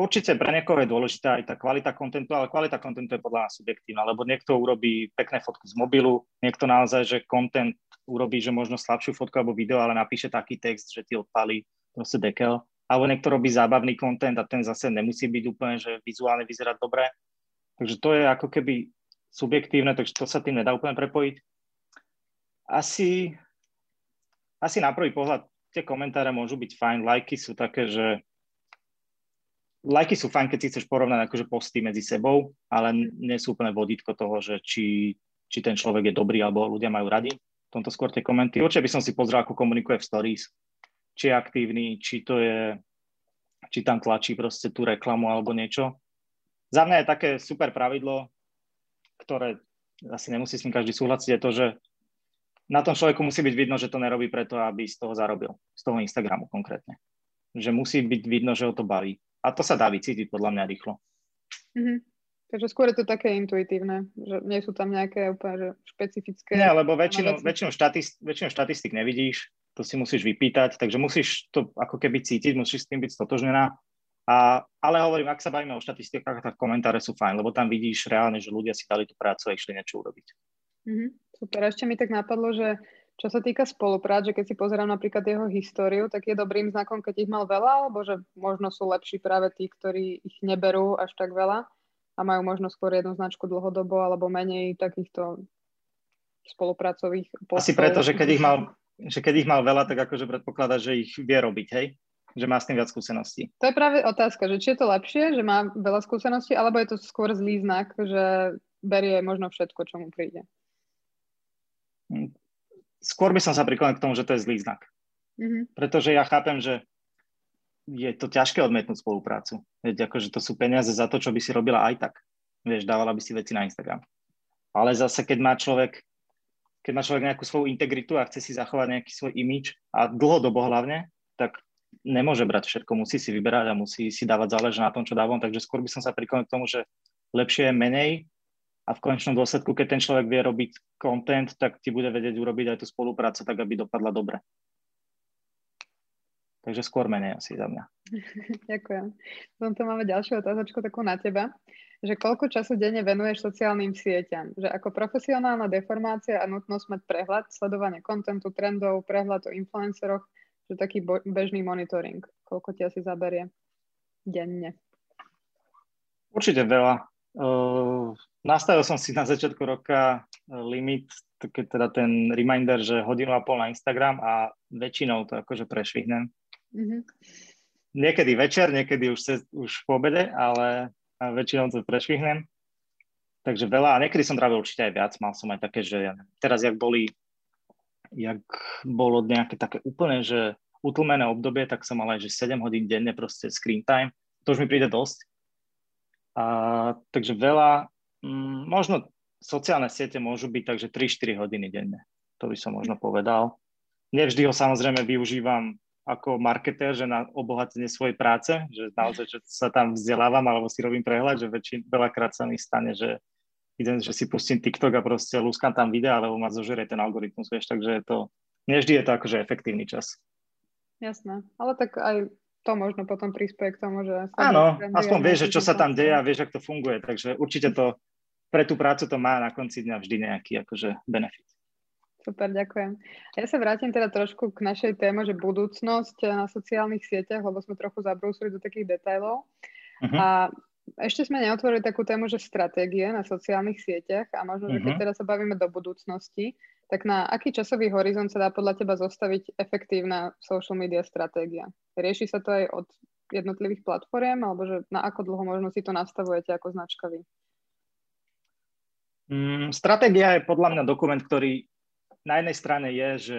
určite pre niekoho je dôležitá aj tá kvalita kontentu, ale kvalita kontentu je podľa nás subjektívna, lebo niekto urobí pekné fotky z mobilu, niekto naozaj, že kontent urobí, že možno slabšiu fotku alebo video, ale napíše taký text, že ti odpalí proste dekel. Alebo niekto robí zábavný kontent a ten zase nemusí byť úplne, že vizuálne vyzerať dobre Takže to je ako keby subjektívne, takže to sa tým nedá úplne prepojiť. Asi, asi na prvý pohľad tie komentáre môžu byť fajn, lajky sú také, že lajky sú fajn, keď si chceš porovnať akože posty medzi sebou, ale nie sú úplne vodítko toho, že či, či ten človek je dobrý alebo ľudia majú radi. V tomto skôr tie komenty. Určite by som si pozrel, ako komunikuje v stories. Či je aktívny, či to je, či tam tlačí proste tú reklamu alebo niečo. Za mňa je také super pravidlo, ktoré asi nemusí s ním každý súhlasiť, je to, že na tom človeku musí byť vidno, že to nerobí preto, aby z toho zarobil, z toho Instagramu konkrétne. Že musí byť vidno, že ho to baví. A to sa dá vycítiť podľa mňa rýchlo. Mm-hmm. Takže skôr je to také intuitívne, že nie sú tam nejaké úplne že špecifické... Nie, lebo väčšinu, väčšinu, štatist, väčšinu štatistik nevidíš, to si musíš vypýtať, takže musíš to ako keby cítiť, musíš s tým byť stotožnená a, ale hovorím, ak sa bavíme o štatistikách, tak komentáre sú fajn, lebo tam vidíš reálne, že ľudia si dali tú prácu a išli niečo urobiť. Mm-hmm, super, ešte mi tak napadlo, že čo sa týka spoluprác, že keď si pozerám napríklad jeho históriu, tak je dobrým znakom, keď ich mal veľa, alebo že možno sú lepší práve tí, ktorí ich neberú až tak veľa a majú možno skôr jednu značku dlhodobo alebo menej takýchto spolupracových postov. Asi preto, že keď ich mal, že keď ich mal veľa, tak akože predpokladá, že ich vie robiť, hej? že má s tým viac skúseností. To je práve otázka, že či je to lepšie, že má veľa skúseností, alebo je to skôr zlý znak, že berie možno všetko, čo mu príde. Skôr by som sa priklonil k tomu, že to je zlý znak. Mm-hmm. Pretože ja chápem, že je to ťažké odmietnúť spoluprácu. Veď akože to sú peniaze za to, čo by si robila aj tak. Vieš, dávala by si veci na Instagram. Ale zase, keď má človek keď má človek nejakú svoju integritu a chce si zachovať nejaký svoj imič a dlhodobo hlavne, tak nemôže brať všetko, musí si vyberať a musí si dávať zálež na tom, čo dávam, takže skôr by som sa priklonil k tomu, že lepšie je menej a v konečnom dôsledku, keď ten človek vie robiť content, tak ti bude vedieť urobiť aj tú spoluprácu tak, aby dopadla dobre. Takže skôr menej asi za mňa. Ďakujem. Potom tu máme ďalšiu otázočku takú na teba, že koľko času denne venuješ sociálnym sieťam? Že ako profesionálna deformácia a nutnosť mať prehľad, sledovanie kontentu, trendov, prehľad o influenceroch, že taký bežný monitoring. Koľko ti asi zaberie denne? Určite veľa. Uh, nastavil som si na začiatku roka limit, keď teda ten reminder, že hodinu a pol na Instagram a väčšinou to akože prešvihnem. Mm-hmm. Niekedy večer, niekedy už, se, už po obede, ale väčšinou to prešvihnem. Takže veľa, a niekedy som trávil určite aj viac, mal som aj také, že ja teraz jak boli, jak bolo nejaké také úplne, že utlmené obdobie, tak som mal aj, že 7 hodín denne proste screen time, to už mi príde dosť. A, takže veľa, mm, možno sociálne siete môžu byť takže 3-4 hodiny denne, to by som možno povedal. Nevždy ho samozrejme využívam ako marketér, že na obohatenie svojej práce, že naozaj, že sa tam vzdelávam alebo si robím prehľad, že väčšin, veľakrát sa mi stane, že idem, že si pustím TikTok a proste lúskam tam videa, alebo ma zožerie ten algoritmus, vieš, takže je to, nevždy je to akože efektívny čas. Jasné, ale tak aj to možno potom prispieje k tomu, že... Áno, aspoň vieš, že čo sa tam deje a vieš, ako to funguje, takže určite to pre tú prácu to má na konci dňa vždy nejaký akože benefit. Super, ďakujem. Ja sa vrátim teda trošku k našej téme, že budúcnosť na sociálnych sieťach, lebo sme trochu zabrúsili do takých detajlov. Uh-huh. A ešte sme neotvorili takú tému, že stratégie na sociálnych sieťach a možno, uh-huh. že keď teraz sa bavíme do budúcnosti, tak na aký časový horizont sa dá podľa teba zostaviť efektívna social media stratégia? Rieši sa to aj od jednotlivých platform, alebo že na ako dlho možno si to nastavujete ako značka vy? Mm, stratégia je podľa mňa dokument, ktorý na jednej strane je, že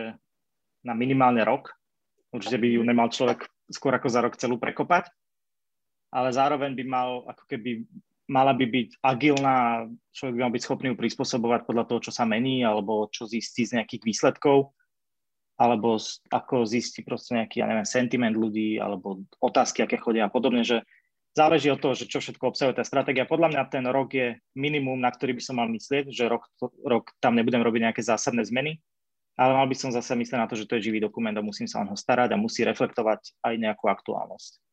na minimálne rok, určite by ju nemal človek skôr ako za rok celú prekopať, ale zároveň by mal, ako keby mala by byť agilná, človek by mal byť schopný ju prispôsobovať podľa toho, čo sa mení, alebo čo zistí z nejakých výsledkov, alebo ako zistí proste nejaký, ja neviem, sentiment ľudí, alebo otázky, aké chodia a podobne, že záleží od toho, že čo všetko obsahuje tá stratégia. Podľa mňa ten rok je minimum, na ktorý by som mal myslieť, že rok, rok tam nebudem robiť nejaké zásadné zmeny, ale mal by som zase myslieť na to, že to je živý dokument a musím sa o neho starať a musí reflektovať aj nejakú aktuálnosť.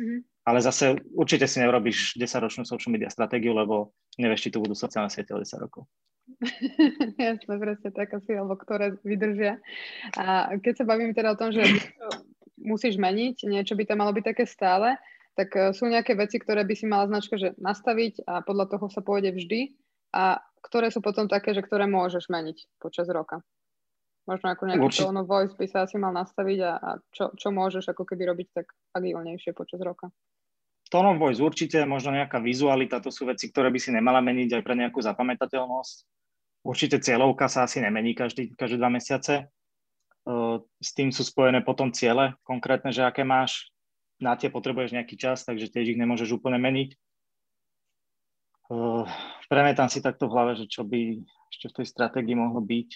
Mm-hmm. Ale zase určite si nerobíš 10-ročnú social media stratégiu, lebo nevieš, či tu budú sociálne siete o 10 rokov. Jasne, presne tak asi, alebo ktoré vydržia. A keď sa bavím teda o tom, že musíš meniť, niečo by tam malo byť také stále, tak e, sú nejaké veci, ktoré by si mala značka že nastaviť a podľa toho sa pôjde vždy a ktoré sú potom také, že ktoré môžeš meniť počas roka. Možno ako nejaký Určite. tone voice by sa asi mal nastaviť a, a čo, čo môžeš ako keby robiť tak agilnejšie počas roka. Tone voice určite, možno nejaká vizualita, to sú veci, ktoré by si nemala meniť aj pre nejakú zapamätateľnosť. Určite cieľovka sa asi nemení každý, každé dva mesiace. S tým sú spojené potom ciele, konkrétne, že aké máš, na tie potrebuješ nejaký čas, takže tiež ich nemôžeš úplne meniť. Uh, premietam si takto v hlave, že čo by ešte v tej stratégii mohlo byť.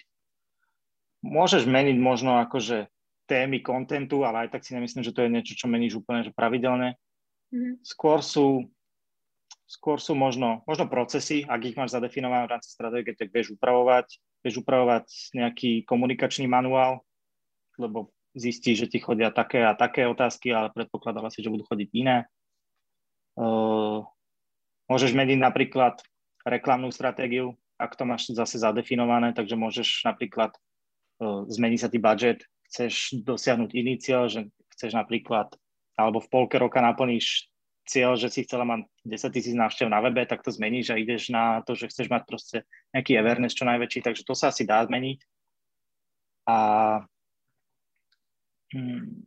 Môžeš meniť možno akože témy kontentu, ale aj tak si nemyslím, že to je niečo, čo meníš úplne že pravidelne. Mm-hmm. Skôr sú skôr sú možno, možno procesy, ak ich máš zadefinované v rámci stratégie, tak vieš upravovať, vieš upravovať nejaký komunikačný manuál, lebo zistí, že ti chodia také a také otázky, ale predpokladala si, že budú chodiť iné. Uh, môžeš meniť napríklad reklamnú stratégiu, ak to máš zase zadefinované, takže môžeš napríklad uh, zmeniť sa ti budget, chceš dosiahnuť iný cieľ, že chceš napríklad, alebo v polke roka naplníš cieľ, že si chcela mať 10 tisíc návštev na webe, tak to zmeníš a ideš na to, že chceš mať proste nejaký awareness čo najväčší, takže to sa asi dá zmeniť. A Hmm.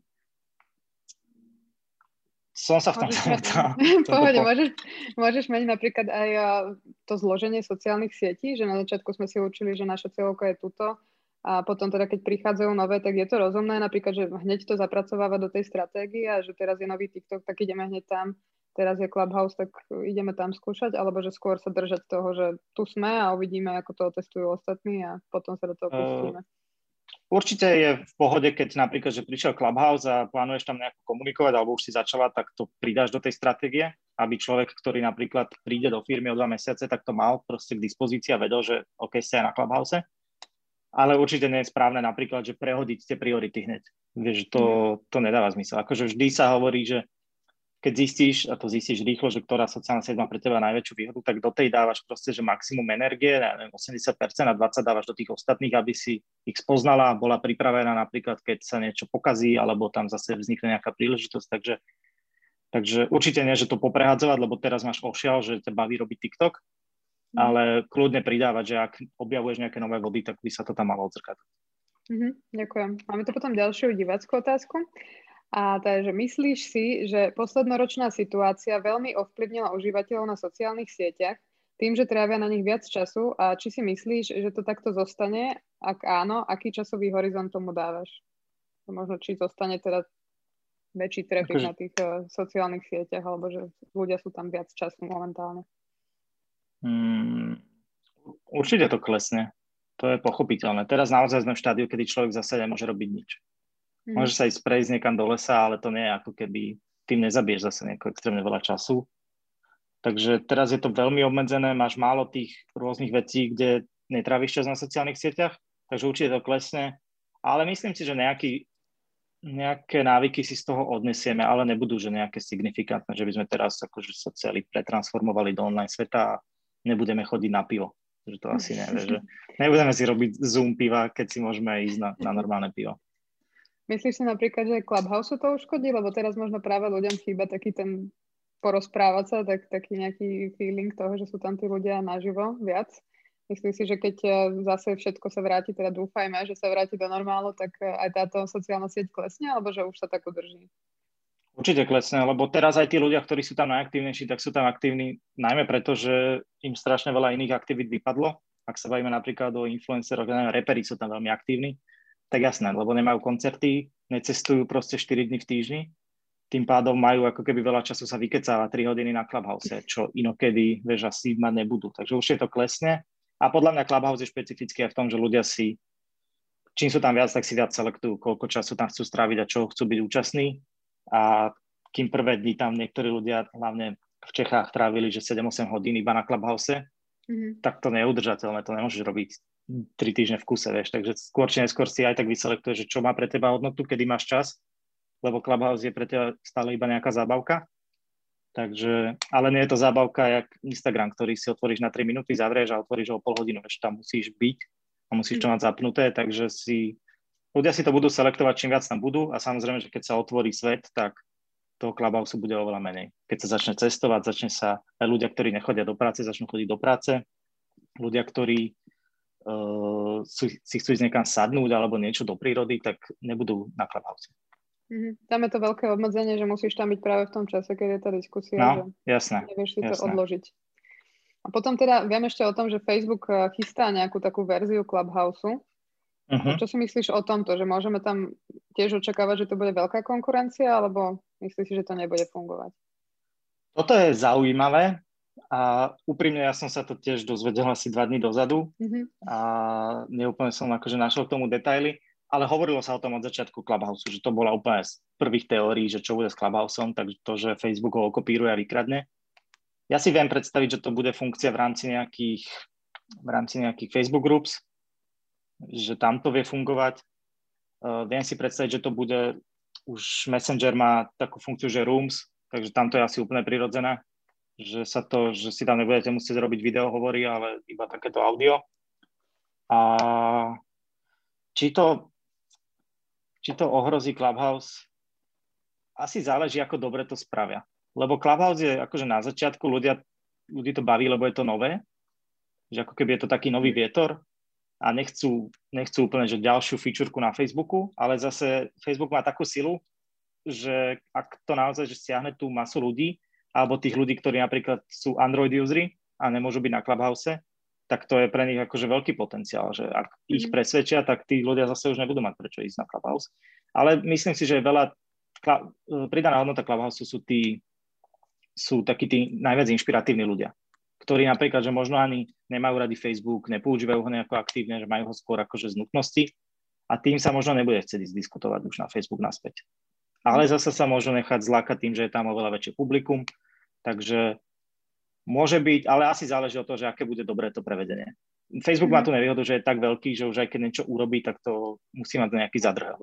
Som sa v tom zamotal. Pohode, môžeš, môžeš mať napríklad aj to zloženie sociálnych sietí, že na začiatku sme si učili, že naša cieľovka je tuto a potom teda keď prichádzajú nové, tak je to rozumné, napríklad, že hneď to zapracováva do tej stratégie a že teraz je nový TikTok, tak ideme hneď tam, teraz je Clubhouse, tak ideme tam skúšať, alebo že skôr sa držať toho, že tu sme a uvidíme, ako to otestujú ostatní a potom sa do toho pustíme. Uh, Určite je v pohode, keď napríklad, že prišiel Clubhouse a plánuješ tam nejako komunikovať, alebo už si začala, tak to pridáš do tej stratégie, aby človek, ktorý napríklad príde do firmy o dva mesiace, tak to mal proste k dispozícii a vedel, že OK, ste aj na Clubhouse. Ale určite nie je správne napríklad, že prehodiť tie priority hneď. Vieš, to, mhm. to nedáva zmysel. Akože vždy sa hovorí, že keď zistíš, a to zistíš rýchlo, že ktorá sociálna sieť má pre teba najväčšiu výhodu, tak do tej dávaš proste, že maximum energie, neviem, 80% a 20 dávaš do tých ostatných, aby si ich spoznala bola pripravená napríklad, keď sa niečo pokazí, alebo tam zase vznikne nejaká príležitosť. Takže, takže určite nie, že to poprehadzovať, lebo teraz máš ošial, že ťa baví robiť TikTok. Ale kľudne pridávať, že ak objavuješ nejaké nové vody, tak by sa to tam malo odzrkať. Mm-hmm, ďakujem. Máme tu potom ďalšiu divackú otázku. A takže myslíš si, že poslednoročná situácia veľmi ovplyvnila užívateľov na sociálnych sieťach tým, že trávia na nich viac času a či si myslíš, že to takto zostane? Ak áno, aký časový horizont tomu dávaš? Možno či zostane teda väčší trafik akože... na tých uh, sociálnych sieťach, alebo že ľudia sú tam viac času momentálne. Hmm, určite to klesne. To je pochopiteľné. Teraz naozaj sme v štádiu, kedy človek zase nemôže robiť nič. Mm. Môže sa ísť prejsť niekam do lesa, ale to nie je ako keby tým nezabiješ zase nejako extrémne veľa času. Takže teraz je to veľmi obmedzené, máš málo tých rôznych vecí, kde netráviš čas na sociálnych sieťach, takže určite to klesne. Ale myslím si, že nejaký, nejaké návyky si z toho odnesieme, ale nebudú, že nejaké signifikantné, že by sme teraz akože sa celý pretransformovali do online sveta a nebudeme chodiť na pivo že to asi nevie, že nebudeme si robiť zoom piva, keď si môžeme ísť na, na normálne pivo. Myslíš si napríklad, že Clubhouse to uškodí, lebo teraz možno práve ľuďom chýba taký ten porozprávať sa, tak, taký nejaký feeling toho, že sú tam tí ľudia naživo viac? Myslíš si, že keď e, zase všetko sa vráti, teda dúfajme, že sa vráti do normálu, tak e, aj táto sociálna sieť klesne, alebo že už sa tak udrží? Určite klesne, lebo teraz aj tí ľudia, ktorí sú tam najaktívnejší, tak sú tam aktívni najmä preto, že im strašne veľa iných aktivít vypadlo. Ak sa bavíme napríklad o influenceroch, neviem, reperi sú tam veľmi aktívni, tak jasné, lebo nemajú koncerty, necestujú proste 4 dní v týždni, tým pádom majú ako keby veľa času sa vykecávať 3 hodiny na Clubhouse, čo inokedy, vieš, asi mať nebudú. Takže už je to klesne. A podľa mňa Clubhouse je špecifický aj v tom, že ľudia si, čím sú tam viac, tak si viac selektujú, koľko času tam chcú stráviť a čo chcú byť účastní. A kým prvé dni tam niektorí ľudia, hlavne v Čechách, trávili, že 7-8 hodín iba na Clubhouse, mm-hmm. tak to nie je udržateľné, to nemôžeš robiť tri týždne v kuse, vieš, takže skôr či neskôr si aj tak vyselektuje, že čo má pre teba hodnotu, kedy máš čas, lebo Clubhouse je pre teba stále iba nejaká zábavka. Takže, ale nie je to zábavka jak Instagram, ktorý si otvoríš na 3 minúty, zavrieš a otvoríš ho o pol hodinu, vieš, tam musíš byť a musíš to mať zapnuté, takže si, ľudia si to budú selektovať, čím viac tam budú a samozrejme, že keď sa otvorí svet, tak toho Clubhouse bude oveľa menej. Keď sa začne cestovať, začne sa aj ľudia, ktorí nechodia do práce, začnú chodiť do práce, ľudia, ktorí uh, si chcú ísť niekam sadnúť alebo niečo do prírody, tak nebudú na Clubhouse. Mm-hmm. Tam je to veľké obmedzenie, že musíš tam byť práve v tom čase, keď je tá diskusia. No, že jasné. Nevieš si jasné. to odložiť. A potom teda viem ešte o tom, že Facebook eh, chystá nejakú takú verziu Clubhouse. Uh-huh. Čo si myslíš o tomto? Že môžeme tam tiež očakávať, že to bude veľká konkurencia, alebo myslíš si, že to nebude fungovať? Toto je zaujímavé. A úprimne ja som sa to tiež dozvedel asi dva dní dozadu mm-hmm. a neúplne som akože našiel k tomu detaily, ale hovorilo sa o tom od začiatku Clubhouse, že to bola úplne z prvých teórií, že čo bude s Clubhouseom, takže to, že Facebook ho okopíruje a vykradne. Ja si viem predstaviť, že to bude funkcia v rámci nejakých, v rámci nejakých Facebook groups, že tam to vie fungovať. Uh, viem si predstaviť, že to bude, už Messenger má takú funkciu, že Rooms, takže tam to je asi úplne prirodzené že sa to, že si tam nebudete musieť robiť video hovory, ale iba takéto audio. A či to, či to ohrozí Clubhouse, asi záleží, ako dobre to spravia. Lebo Clubhouse je akože na začiatku, ľudia, ľudí to baví, lebo je to nové, že ako keby je to taký nový vietor a nechcú, nechcú úplne že ďalšiu fičurku na Facebooku, ale zase Facebook má takú silu, že ak to naozaj že stiahne tú masu ľudí, alebo tých ľudí, ktorí napríklad sú Android usery a nemôžu byť na Clubhouse, tak to je pre nich akože veľký potenciál, že ak ich mhm. presvedčia, tak tí ľudia zase už nebudú mať prečo ísť na Clubhouse. Ale myslím si, že veľa pridaná hodnota Clubhouse sú tí, sú takí tí najviac inšpiratívni ľudia, ktorí napríklad, že možno ani nemajú radi Facebook, nepoužívajú ho nejako aktívne, že majú ho skôr akože z nutnosti a tým sa možno nebude chcieť diskutovať už na Facebook naspäť. Ale mhm. zase sa môžu nechať zlákať tým, že je tam oveľa väčšie publikum Takže môže byť, ale asi záleží od toho, že aké bude dobré to prevedenie. Facebook má mhm. tu nevýhodu, že je tak veľký, že už aj keď niečo urobí, tak to musí mať nejaký zadrhel.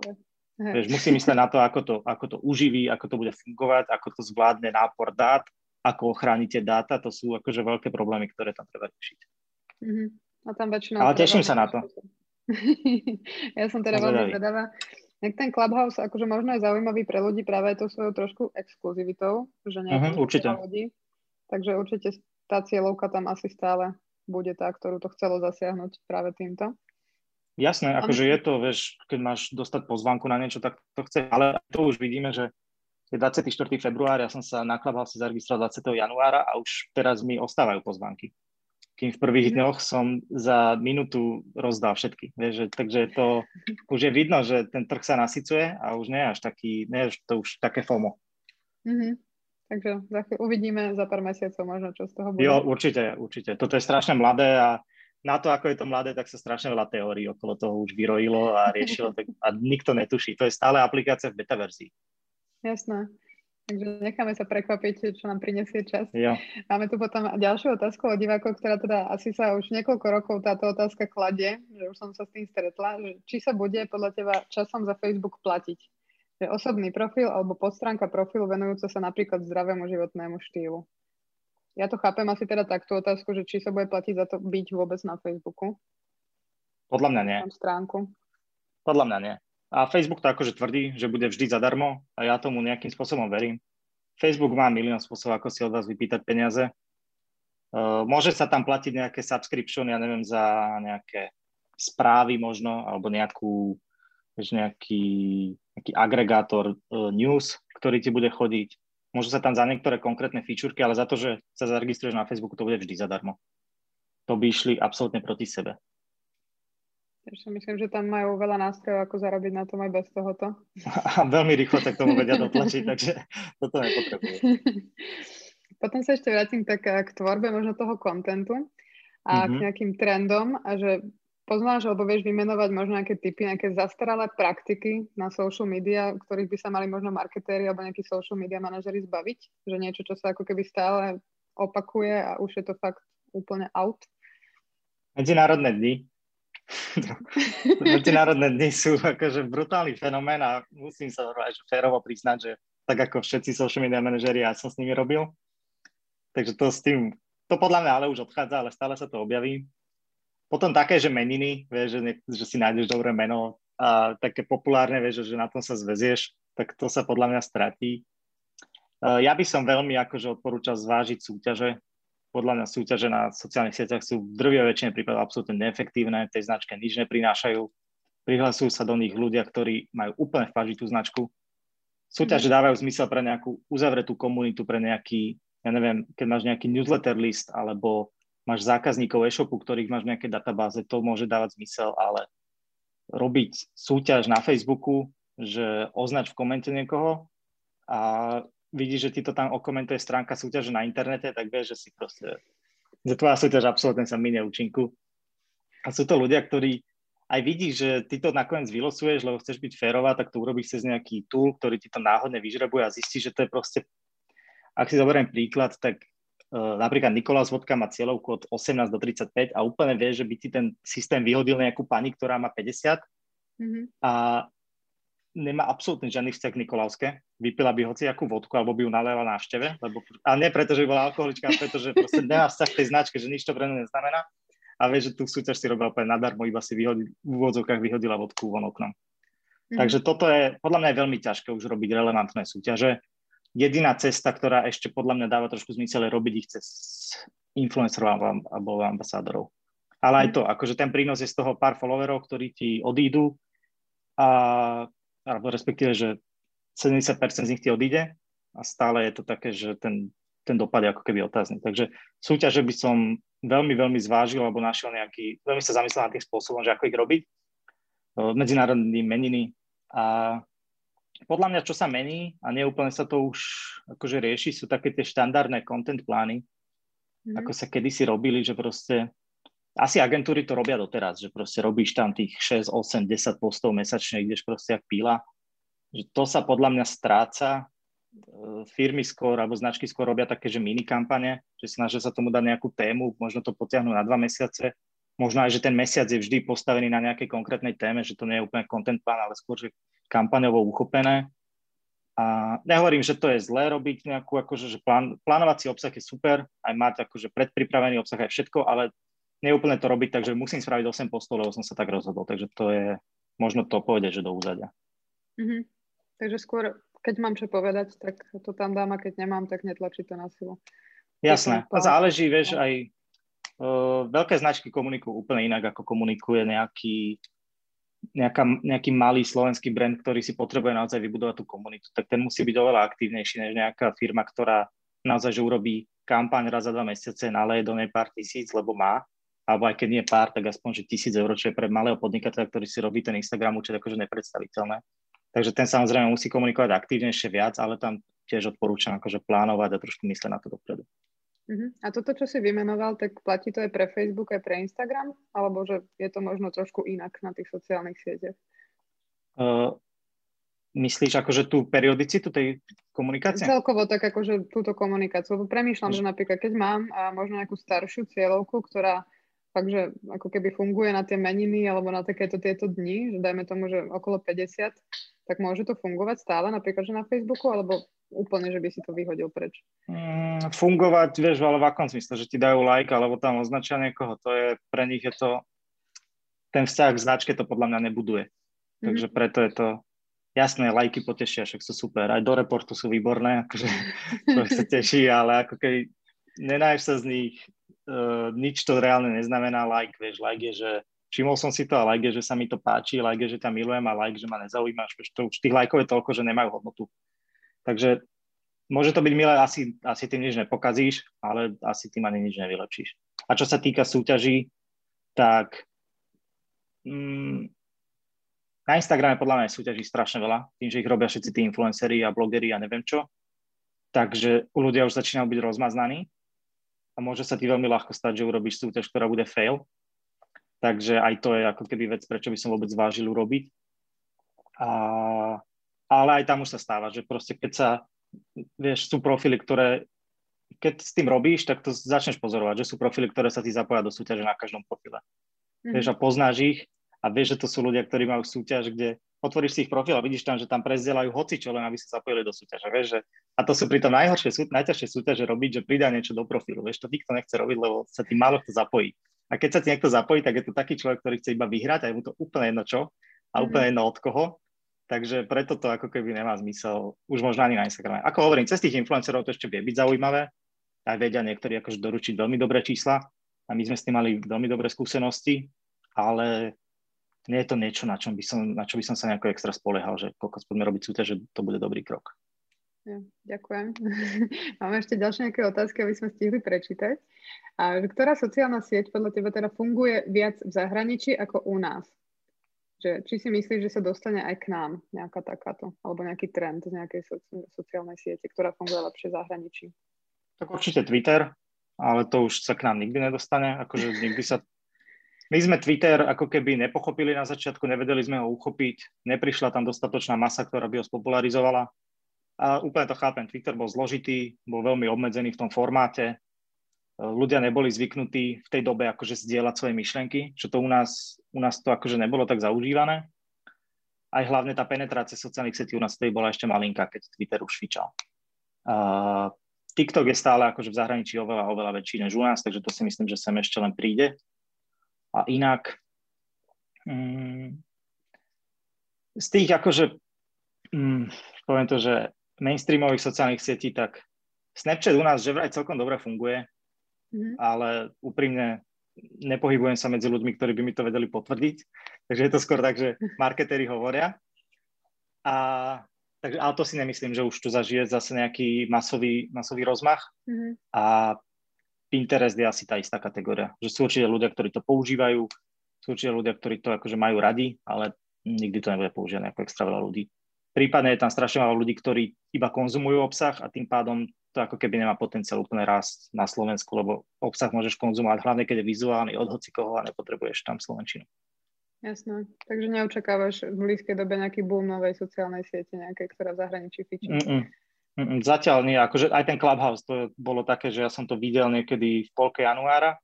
Vieš, musí myslieť na to ako, to, ako to uživí, ako to bude fungovať, ako to zvládne nápor dát, ako ochránite dáta, to sú akože veľké problémy, ktoré tam treba riešiť. Mm-hmm. A tam väčšinou... Ale teším sa na to. ja som teda veľmi zvedavá. Jak ten Clubhouse akože možno je zaujímavý pre ľudí práve to svojou trošku exkluzivitou, že uh-huh, určite. ľudí. Takže určite tá cieľovka tam asi stále bude tá, ktorú to chcelo zasiahnuť práve týmto. Jasné, akože je to, vieš, keď máš dostať pozvánku na niečo, tak to chce, ale to už vidíme, že je 24. február, ja som sa na Clubhouse zaregistroval 20. januára a už teraz mi ostávajú pozvánky. Kým v prvých mhm. dňoch som za minútu rozdal všetky. Vieš, že, takže to už je vidno, že ten trh sa nasycuje a už nie je až taký, nie je to už také FOMO. Mm-hmm. Takže uvidíme za pár mesiacov možno, čo z toho bude. Jo, určite, určite. Toto je strašne mladé a na to, ako je to mladé, tak sa strašne veľa teórií okolo toho už vyrojilo a riešilo tak, a nikto netuší. To je stále aplikácia v beta verzii. Jasné. Takže necháme sa prekvapiť, čo nám prinesie čas. Jo. Máme tu potom ďalšiu otázku od divákov, ktorá teda asi sa už niekoľko rokov táto otázka kladie, že už som sa s tým stretla, že či sa bude podľa teba časom za Facebook platiť? Že osobný profil alebo podstránka profilu venujúca sa napríklad zdravému životnému štýlu. Ja to chápem asi teda takto otázku, že či sa bude platiť za to byť vôbec na Facebooku. Podľa mňa nie. stránku. Podľa mňa nie. A Facebook to akože tvrdí, že bude vždy zadarmo a ja tomu nejakým spôsobom verím. Facebook má milión spôsobov, ako si od vás vypýtať peniaze. Môže sa tam platiť nejaké subscription, ja neviem, za nejaké správy možno, alebo nejakú, nejaký, nejaký agregátor news, ktorý ti bude chodiť. Môžu sa tam za niektoré konkrétne fičúrky, ale za to, že sa zaregistruješ na Facebooku, to bude vždy zadarmo. To by išli absolútne proti sebe. Ja myslím, že tam majú veľa nástrojov, ako zarobiť na tom aj bez tohoto. A veľmi rýchlo sa k tomu vedia dotlačiť, takže toto nepotrebuje. Potom sa ešte vrátim tak k tvorbe možno toho kontentu a mm-hmm. k mhm. nejakým trendom a že poznáš alebo vieš vymenovať možno nejaké typy, nejaké zastaralé praktiky na social media, ktorých by sa mali možno marketéri alebo nejakí social media manažeri zbaviť? Že niečo, čo sa ako keby stále opakuje a už je to fakt úplne out? Medzinárodné dni. Medzinárodné dni sú akože brutálny fenomén a musím sa aj férovo priznať, že tak ako všetci social media manažeri, ja som s nimi robil. Takže to s tým, to podľa mňa ale už odchádza, ale stále sa to objaví. Potom také, že meniny, vieš, že, že si nájdeš dobré meno a také populárne, vieš, že na tom sa zvezieš, tak to sa podľa mňa stratí. Ja by som veľmi akože odporúčal zvážiť súťaže. Podľa mňa súťaže na sociálnych sieťach sú v drvej väčšine prípadov absolútne neefektívne, tej značke nič neprinášajú. Prihlasujú sa do nich ľudia, ktorí majú úplne vpažitú značku. Súťaže mhm. dávajú zmysel pre nejakú uzavretú komunitu, pre nejaký, ja neviem, keď máš nejaký newsletter list alebo máš zákazníkov e-shopu, ktorých máš v nejakej databáze, to môže dávať zmysel, ale robiť súťaž na Facebooku, že označ v komente niekoho a vidíš, že ti to tam okomentuje stránka súťaže na internete, tak vieš, že si proste, že tvoja súťaž absolútne sa minie účinku. A sú to ľudia, ktorí aj vidíš, že ty to nakoniec vylosuješ, lebo chceš byť férová, tak to urobíš cez nejaký tool, ktorý ti to náhodne vyžrebuje a zistíš, že to je proste, ak si zoberiem príklad, tak Eh, napríklad Nikolás Vodka má cieľovku od 18 do 35 a úplne vie, že by ti ten systém vyhodil nejakú pani, ktorá má 50 mm-hmm. a nemá absolútne žiadny vzťah k Nikolauske. Vypila by hoci akú vodku, alebo by ju nalela na návšteve, lebo, a nie preto, že by bola alkoholička, ale preto, že proste nemá vzťah k tej značke, že nič to pre neznamená. A vie, že tú súťaž si robila úplne nadarmo, iba si vyhodil, v úvodzovkách vyhodila vodku von oknom. Mm. Takže toto je, podľa mňa je veľmi ťažké už robiť relevantné súťaže jediná cesta, ktorá ešte podľa mňa dáva trošku zmysel, je robiť ich cez influencerov alebo ambasádorov. Ale aj to, akože ten prínos je z toho pár followerov, ktorí ti odídu a, alebo respektíve, že 70% z nich ti odíde a stále je to také, že ten, ten dopad je ako keby otázny. Takže súťaže by som veľmi, veľmi zvážil alebo našiel nejaký, veľmi sa zamyslel nad tým spôsobom, že ako ich robiť. Medzinárodní meniny a podľa mňa, čo sa mení a neúplne sa to už akože rieši, sú také tie štandardné content plány, mm. ako sa kedysi robili, že proste asi agentúry to robia doteraz, že proste robíš tam tých 6, 8, 10 postov mesačne, ideš proste jak píla. Že to sa podľa mňa stráca. E, firmy skôr, alebo značky skôr robia také, že mini kampane, že snažia sa tomu dať nejakú tému, možno to potiahnu na dva mesiace možno aj, že ten mesiac je vždy postavený na nejakej konkrétnej téme, že to nie je úplne content plán, ale skôr, že kampaňovo uchopené. A nehovorím, že to je zlé robiť nejakú, akože, že plán, plánovací obsah je super, aj mať akože predpripravený obsah aj všetko, ale neúplne to robiť, takže musím spraviť 8 postov, lebo som sa tak rozhodol. Takže to je možno to povedať, že do úzadia. Mm-hmm. Takže skôr, keď mám čo povedať, tak to tam dám a keď nemám, tak netlačí to na silu. Jasné. A záleží, vieš, aj uh, veľké značky komunikujú úplne inak, ako komunikuje nejaký nejaká, nejaký malý slovenský brand, ktorý si potrebuje naozaj vybudovať tú komunitu, tak ten musí byť oveľa aktívnejší než nejaká firma, ktorá naozaj že urobí kampaň raz za dva mesiace, naleje do nej pár tisíc, lebo má, alebo aj keď nie pár, tak aspoň, že tisíc eur, čo je pre malého podnikateľa, ktorý si robí ten Instagram určite akože nepredstaviteľné. Takže ten samozrejme musí komunikovať aktívnejšie viac, ale tam tiež odporúčam akože plánovať a trošku mysleť na to dopredu. Uh-huh. A toto, čo si vymenoval, tak platí to aj pre Facebook, aj pre Instagram? Alebo že je to možno trošku inak na tých sociálnych sieťach? Uh, myslíš akože tú periodicitu tej komunikácie? Celkovo tak akože túto komunikáciu. Lebo premýšľam, že napríklad keď mám a možno nejakú staršiu cieľovku, ktorá fakt, že ako keby funguje na tie meniny alebo na takéto tieto dni, že dajme tomu, že okolo 50, tak môže to fungovať stále napríklad, že na Facebooku, alebo úplne, že by si to vyhodil preč? Mm, fungovať, vieš, ale v akom smysle, že ti dajú like, alebo tam označia niekoho, to je, pre nich je to, ten vzťah k značke to podľa mňa nebuduje. Mm-hmm. Takže preto je to, jasné, lajky potešia, však sú super, aj do reportu sú výborné, akože to sa teší, ale ako keby nenáješ sa z nich, uh, nič to reálne neznamená like, vieš, like je, že všimol som si to a like je, že sa mi to páči, like je, že ťa milujem a like, že ma nezaujímaš, vieš, to už tých lajkov je toľko, že nemajú hodnotu. Takže môže to byť milé, asi, asi tým nič nepokazíš, ale asi tým ani nič nevylepšíš. A čo sa týka súťaží, tak mm, na Instagrame podľa mňa je súťaží strašne veľa, tým, že ich robia všetci tí influenceri a blogeri a neviem čo. Takže u ľudia už začínajú byť rozmaznaní a môže sa ti veľmi ľahko stať, že urobíš súťaž, ktorá bude fail. Takže aj to je ako keby vec, prečo by som vôbec zvážil urobiť. A ale aj tam už sa stáva, že proste keď sa, vieš, sú profily, ktoré, keď s tým robíš, tak to začneš pozorovať, že sú profily, ktoré sa ti zapoja do súťaže na každom profile. Mm-hmm. Vieš, a poznáš ich a vieš, že to sú ľudia, ktorí majú súťaž, kde otvoríš si ich profil a vidíš tam, že tam prezdelajú hoci čo, len aby sa zapojili do súťaže. Vieš, že, a to sú pritom najhoršie, najťažšie súťaže robiť, že pridá niečo do profilu. Vieš, to nikto nechce robiť, lebo sa tým málo kto zapojí. A keď sa ti niekto zapojí, tak je to taký človek, ktorý chce iba vyhrať a je mu to úplne jedno čo a úplne jedno od koho Takže preto to ako keby nemá zmysel, už možno ani na Instagrame. Ako hovorím, cez tých influencerov to ešte vie byť zaujímavé, aj vedia niektorí akože doručiť veľmi dobré čísla a my sme s tým mali veľmi dobré skúsenosti, ale nie je to niečo, na, čom by som, na čo by som sa nejako extra spoliehal, že koľko poďme robiť súťaž, že to bude dobrý krok. Ja, ďakujem. Máme ešte ďalšie nejaké otázky, aby sme stihli prečítať. A ktorá sociálna sieť podľa teba teda funguje viac v zahraničí ako u nás? Že, či si myslíš, že sa dostane aj k nám nejaká takáto, alebo nejaký trend z nejakej soci- sociálnej siete, ktorá funguje lepšie v zahraničí? Tak určite Twitter, ale to už sa k nám nikdy nedostane. Akože nikdy sa... My sme Twitter ako keby nepochopili na začiatku, nevedeli sme ho uchopiť, neprišla tam dostatočná masa, ktorá by ho spopularizovala. A úplne to chápem, Twitter bol zložitý, bol veľmi obmedzený v tom formáte, ľudia neboli zvyknutí v tej dobe akože zdieľať svoje myšlenky, čo to u nás, u nás to akože nebolo tak zaužívané. Aj hlavne tá penetrácia sociálnych setí u nás tej bola ešte malinká, keď Twitter už fičal. TikTok je stále akože v zahraničí oveľa, oveľa väčší než u nás, takže to si myslím, že sem ešte len príde. A inak um, z tých akože, um, poviem to, že mainstreamových sociálnych sietí, tak Snapchat u nás že vraj celkom dobre funguje, mm-hmm. ale úprimne nepohybujem sa medzi ľuďmi, ktorí by mi to vedeli potvrdiť. Takže je to skôr tak, že marketéri hovoria. A, takže, ale to si nemyslím, že už tu zažije zase nejaký masový, masový rozmach. Mm-hmm. A Pinterest je asi tá istá kategória. Že sú určite ľudia, ktorí to používajú, sú určite ľudia, ktorí to akože majú radi, ale nikdy to nebude používané ako extra veľa ľudí. Prípadne je tam strašne veľa ľudí, ktorí iba konzumujú obsah a tým pádom to ako keby nemá potenciál úplne rásť na Slovensku, lebo obsah môžeš konzumovať hlavne, keď je vizuálny od hoci koho a nepotrebuješ tam Slovenčinu. Jasné. Takže neočakávaš v blízkej dobe nejaký boom novej sociálnej siete, nejakej, ktorá v zahraničí fičí? Mm-mm. Mm-mm. Zatiaľ nie. Akože aj ten Clubhouse, to bolo také, že ja som to videl niekedy v polke januára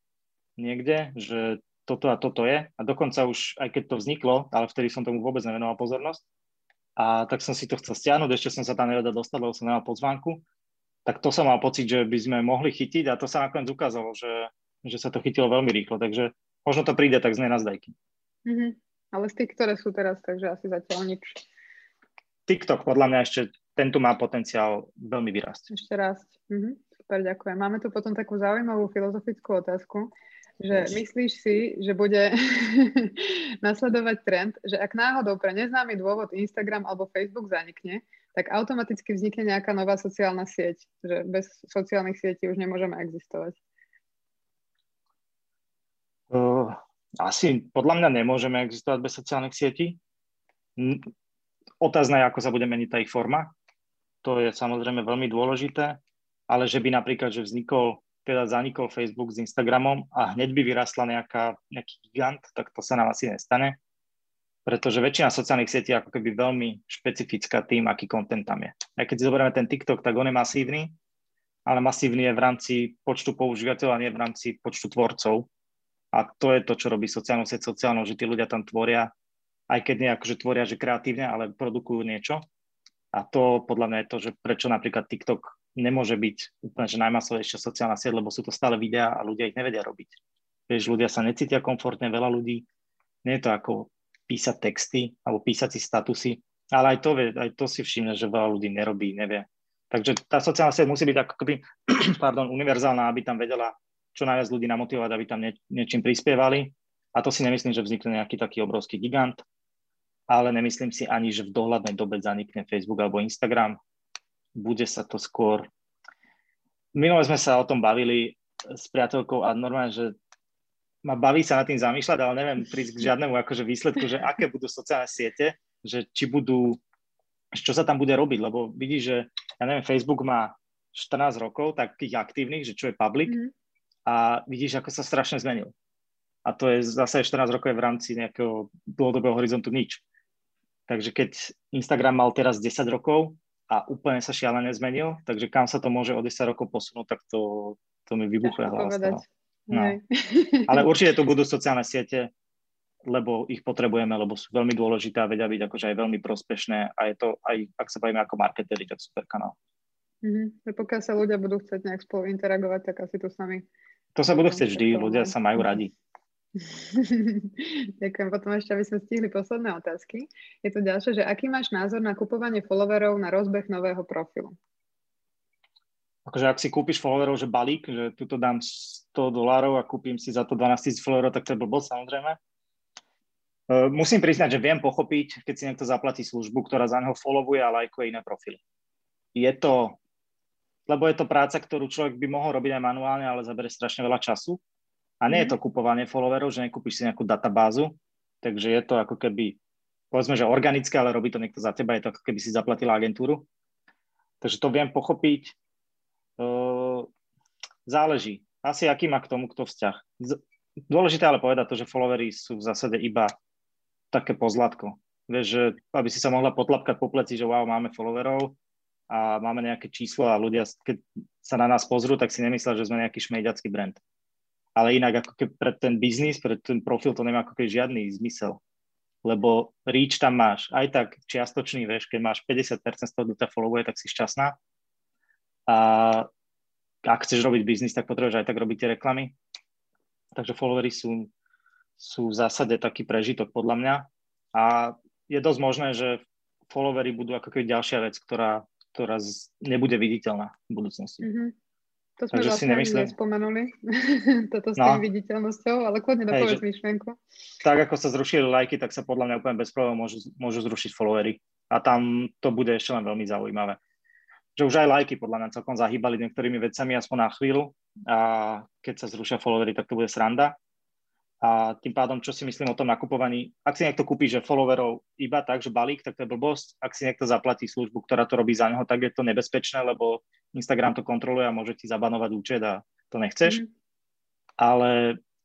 niekde, že to toto a toto je. A dokonca už, aj keď to vzniklo, ale vtedy som tomu vôbec nevenoval pozornosť, a tak som si to chcel stiahnuť, ešte som sa tam nevedel dostať, lebo som nemal pozvánku, tak to som mal pocit, že by sme mohli chytiť a to sa nakoniec ukázalo, že, že sa to chytilo veľmi rýchlo, takže možno to príde tak z nenazdajky. Mm-hmm. Ale z tých, ktoré sú teraz, takže asi zatiaľ nič. TikTok podľa mňa ešte, tento má potenciál veľmi vyrásť. Ešte rásť. Mm-hmm. Super, ďakujem. Máme tu potom takú zaujímavú filozofickú otázku že myslíš si, že bude nasledovať trend, že ak náhodou pre neznámy dôvod Instagram alebo Facebook zanikne, tak automaticky vznikne nejaká nová sociálna sieť, že bez sociálnych sietí už nemôžeme existovať? Uh, asi podľa mňa nemôžeme existovať bez sociálnych sietí. Otázne je, ako sa bude meniť tá ich forma. To je samozrejme veľmi dôležité, ale že by napríklad, že vznikol teda zanikol Facebook s Instagramom a hneď by vyrastla nejaká, nejaký gigant, tak to sa nám asi nestane, pretože väčšina sociálnych sietí je ako keby veľmi špecifická tým, aký kontent tam je. A keď si zoberieme ten TikTok, tak on je masívny, ale masívny je v rámci počtu používateľov a nie v rámci počtu tvorcov. A to je to, čo robí sociálnu sieť sociálnou, že tí ľudia tam tvoria, aj keď nie akože tvoria, že kreatívne, ale produkujú niečo. A to podľa mňa je to, že prečo napríklad TikTok nemôže byť úplne že najmasovejšia sociálna sieť, lebo sú to stále videá a ľudia ich nevedia robiť. Vieš, ľudia sa necítia komfortne, veľa ľudí, nie je to ako písať texty alebo písať si statusy, ale aj to, aj to si všimne, že veľa ľudí nerobí, nevie. Takže tá sociálna sieť musí byť ako keby, pardon, univerzálna, aby tam vedela čo najviac ľudí namotivovať, aby tam nie, niečím prispievali. A to si nemyslím, že vznikne nejaký taký obrovský gigant, ale nemyslím si ani, že v dohľadnej dobe zanikne Facebook alebo Instagram bude sa to skôr... Minule sme sa o tom bavili s priateľkou a normálne, že ma baví sa nad tým zamýšľať, ale neviem prísť k žiadnemu akože výsledku, že aké budú sociálne siete, že či budú, čo sa tam bude robiť, lebo vidíš, že ja neviem, Facebook má 14 rokov takých aktívnych, že čo je public mm. a vidíš, ako sa strašne zmenil. A to je zase 14 rokov je v rámci nejakého dlhodobého horizontu nič. Takže keď Instagram mal teraz 10 rokov, a úplne sa šialene zmenil, takže kam sa to môže o 10 rokov posunúť, tak to, to mi vybuchuje hlava. No. Ale určite tu budú sociálne siete, lebo ich potrebujeme, lebo sú veľmi dôležité a vedia byť akože aj veľmi prospešné a je to aj, ak sa bavíme ako marketeri, tak super kanál. Mm-hmm. Pokiaľ sa ľudia budú chcieť nejak spolu interagovať, tak asi to sami... To sa budú chcieť vždy, ľudia sa majú radi. Ďakujem. Potom ešte, aby sme stihli posledné otázky. Je to ďalšie, že aký máš názor na kupovanie followerov na rozbeh nového profilu? Akože ak si kúpiš followerov, že balík, že tuto dám 100 dolárov a kúpim si za to 12 000 followerov, tak to je blbosť samozrejme. Uh, musím priznať, že viem pochopiť, keď si niekto zaplatí službu, ktorá za neho followuje a lajkuje iné profily. Je to, lebo je to práca, ktorú človek by mohol robiť aj manuálne, ale zabere strašne veľa času a nie je to mhm. kupovanie followerov, že nekúpiš si nejakú databázu, takže je to ako keby, povedzme, že organické, ale robí to niekto za teba, je to ako keby si zaplatila agentúru. Takže to viem pochopiť. Záleží. Asi aký má k tomu kto vzťah. Dôležité ale povedať to, že followery sú v zásade iba také pozlatko. Vieš, že aby si sa mohla potlapkať po pleci, že wow, máme followerov a máme nejaké číslo a ľudia, keď sa na nás pozrú, tak si nemyslia, že sme nejaký šmejďacký brand ale inak ako keby pre ten biznis, pre ten profil to nemá ako keby žiadny zmysel. Lebo reach tam máš aj tak čiastočný, vieš, keď máš 50% z toho, kto ťa followuje, tak si šťastná. A ak chceš robiť biznis, tak potrebuješ aj tak robiť tie reklamy. Takže followery sú, sú v zásade taký prežitok podľa mňa. A je dosť možné, že followery budú ako keby ďalšia vec, ktorá, ktorá nebude viditeľná v budúcnosti. Mm-hmm. To sme Takže vlastne si nemyslím... nespomenuli, toto s no. viditeľnosťou, ale kľudne dopovedz myšlienku. Tak ako sa zrušili lajky, tak sa podľa mňa úplne bez problémov môžu, môžu zrušiť followery. A tam to bude ešte len veľmi zaujímavé. Že už aj lajky podľa mňa celkom zahýbali niektorými vecami aspoň na chvíľu a keď sa zrušia followery, tak to bude sranda. A tým pádom, čo si myslím o tom nakupovaní, ak si niekto kúpi, že followerov iba tak, že balík, tak to je blbosť. Ak si niekto zaplatí službu, ktorá to robí za neho, tak je to nebezpečné, lebo Instagram to kontroluje a môže ti zabanovať účet a to nechceš. Mm. Ale,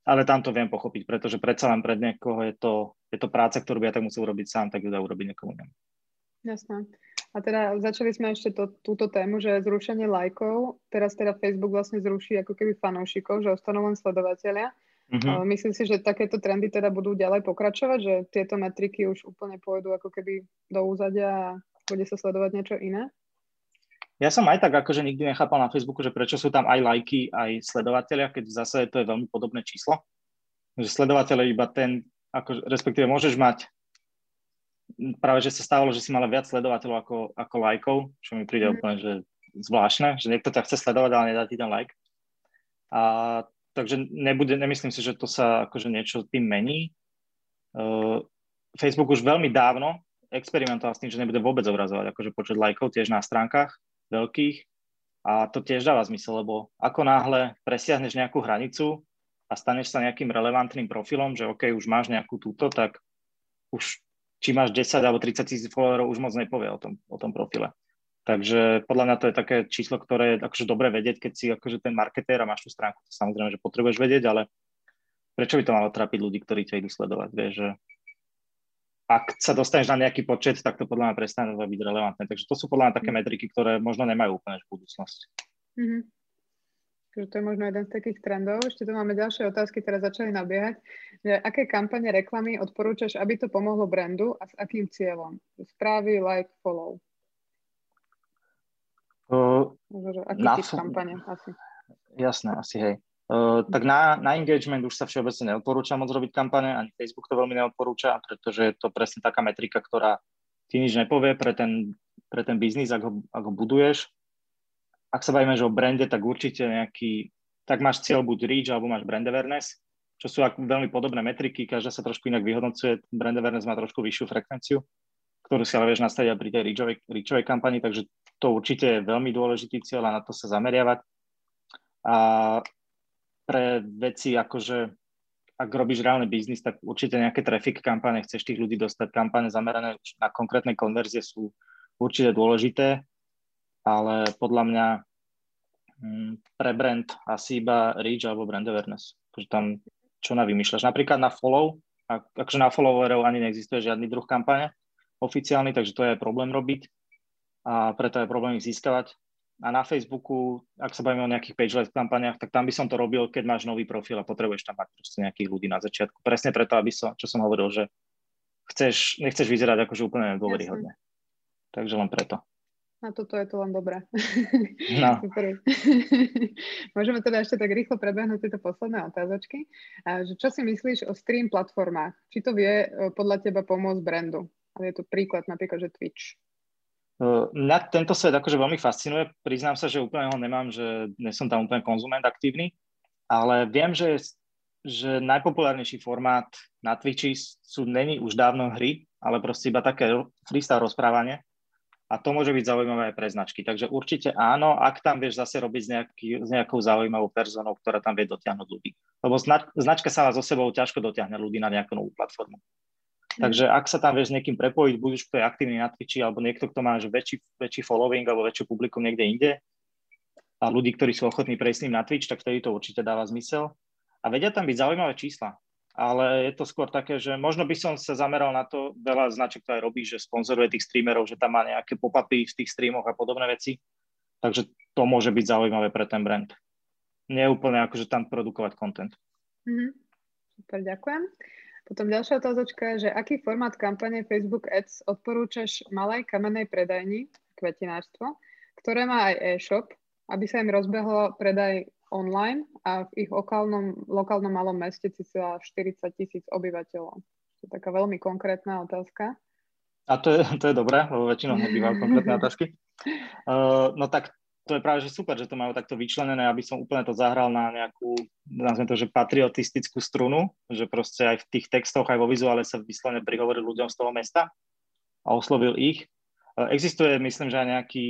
ale tam to viem pochopiť, pretože predsa len pred niekoho je to, je to práca, ktorú by ja tak musel urobiť sám, tak ju dá urobiť niekomu inému. Jasné. A teda začali sme ešte to, túto tému, že zrušenie lajkov, teraz teda Facebook vlastne zruší ako keby fanúšikov, že ostanú len sledovateľia Mm-hmm. Myslím si, že takéto trendy teda budú ďalej pokračovať, že tieto metriky už úplne pôjdu ako keby do úzadia a bude sa sledovať niečo iné? Ja som aj tak akože nikdy nechápal na Facebooku, že prečo sú tam aj lajky, aj sledovateľia, keď v zásade to je veľmi podobné číslo. Že sledovateľ je iba ten, ako, respektíve môžeš mať práve, že sa stávalo, že si mala viac sledovateľov ako, ako lajkov, čo mi príde mm. úplne, že zvláštne, že niekto ťa chce sledovať, ale nedá ti ten like. A takže nebude, nemyslím si, že to sa akože niečo tým mení. Uh, Facebook už veľmi dávno experimentoval s tým, že nebude vôbec obrazovať akože počet lajkov tiež na stránkach veľkých a to tiež dáva zmysel, lebo ako náhle presiahneš nejakú hranicu a staneš sa nejakým relevantným profilom, že OK, už máš nejakú túto, tak už či máš 10 alebo 30 tisíc followerov, už moc nepovie o tom, o tom profile. Takže podľa mňa to je také číslo, ktoré je akože dobre vedieť, keď si akože ten marketér a máš tú stránku. Samozrejme, že potrebuješ vedieť, ale prečo by to malo trápiť ľudí, ktorí ťa idú sledovať? Vieš, že ak sa dostaneš na nejaký počet, tak to podľa mňa prestane byť relevantné. Takže to sú podľa mňa také mhm. metriky, ktoré možno nemajú úplne v budúcnosti. Mm-hmm. Takže to je možno jeden z takých trendov. Ešte tu máme ďalšie otázky, ktoré začali nabiehať. Že aké kampane reklamy odporúčaš, aby to pomohlo brandu a s akým cieľom? Správy, like, follow. Uh, aký na, typ kampane asi? Jasné, asi hej. Uh, tak na, na engagement už sa všeobecne neodporúča moc robiť kampane, ani Facebook to veľmi neodporúča, pretože je to presne taká metrika, ktorá ti nič nepovie pre ten, pre ten biznis, ak ho, ak ho buduješ. Ak sa bavíme, že o brande, tak určite nejaký, tak máš cieľ buď reach, alebo máš brand awareness, čo sú veľmi podobné metriky, každá sa trošku inak vyhodnocuje, brand awareness má trošku vyššiu frekvenciu, ktorú si ale vieš nastaviť aj pri tej reachovej, reachovej kampani, takže to určite je veľmi dôležitý cieľ a na to sa zameriavať. A pre veci akože ak robíš reálny biznis, tak určite nejaké traffic kampane, chceš tých ľudí dostať, kampane zamerané na konkrétne konverzie sú určite dôležité, ale podľa mňa hm, pre brand asi iba reach alebo brand awareness. Takže tam čo na vymýšľaš. Napríklad na follow, ak, akože na followerov ani neexistuje žiadny druh kampane oficiálny, takže to je problém robiť a preto je problém ich získavať. A na Facebooku, ak sa bavíme o nejakých page kampaniach, tak tam by som to robil, keď máš nový profil a potrebuješ tam mať proste nejakých ľudí na začiatku. Presne preto, aby som, čo som hovoril, že chceš, nechceš vyzerať akože úplne dôveryhodne. Takže len preto. Na toto je to len dobré. No. Super. Môžeme teda ešte tak rýchlo prebehnúť tieto posledné otázočky. A, čo si myslíš o stream platformách? Či to vie e, podľa teba pomôcť brandu? Ale je to príklad napríklad, že Twitch. Mňa tento svet akože veľmi fascinuje. Priznám sa, že úplne ho nemám, že nie som tam úplne konzument aktívny, ale viem, že, že najpopulárnejší formát na Twitchi sú není už dávno hry, ale proste iba také freestyle rozprávanie. A to môže byť zaujímavé aj pre značky. Takže určite áno, ak tam vieš zase robiť s, nejaký, s nejakou zaujímavou personou, ktorá tam vie dotiahnuť ľudí. Lebo značka sa so sebou ťažko dotiahne ľudí na nejakú novú platformu. Takže ak sa tam vieš s niekým prepojiť, buď už kto je aktívny na Twitchi, alebo niekto, kto má že väčší, väčší following alebo väčšiu publikum niekde inde a ľudí, ktorí sú ochotní prejsť s ním na Twitch, tak vtedy to určite dáva zmysel. A vedia tam byť zaujímavé čísla, ale je to skôr také, že možno by som sa zameral na to, veľa značiek to aj robí, že sponzoruje tých streamerov, že tam má nejaké pop-upy v tých streamoch a podobné veci. Takže to môže byť zaujímavé pre ten brand. Nie úplne akože tam produkovať content. Mm-hmm. Super, ďakujem. Potom ďalšia otázočka je, že aký formát kampane Facebook Ads odporúčaš malej kamennej predajni, kvetinárstvo, ktoré má aj e-shop, aby sa im rozbehlo predaj online a v ich lokálnom, lokálnom malom meste cca 40 tisíc obyvateľov. To je taká veľmi konkrétna otázka. A to je, to je dobré, lebo väčšinou nebývajú konkrétne otázky. Uh, no tak to je práve že super, že to majú takto vyčlenené, aby som úplne to zahral na nejakú, nazviem to, že patriotistickú strunu, že proste aj v tých textoch, aj vo vizuále sa vyslovene prihovoril ľuďom z toho mesta a oslovil ich. E, existuje, myslím, že aj nejaký,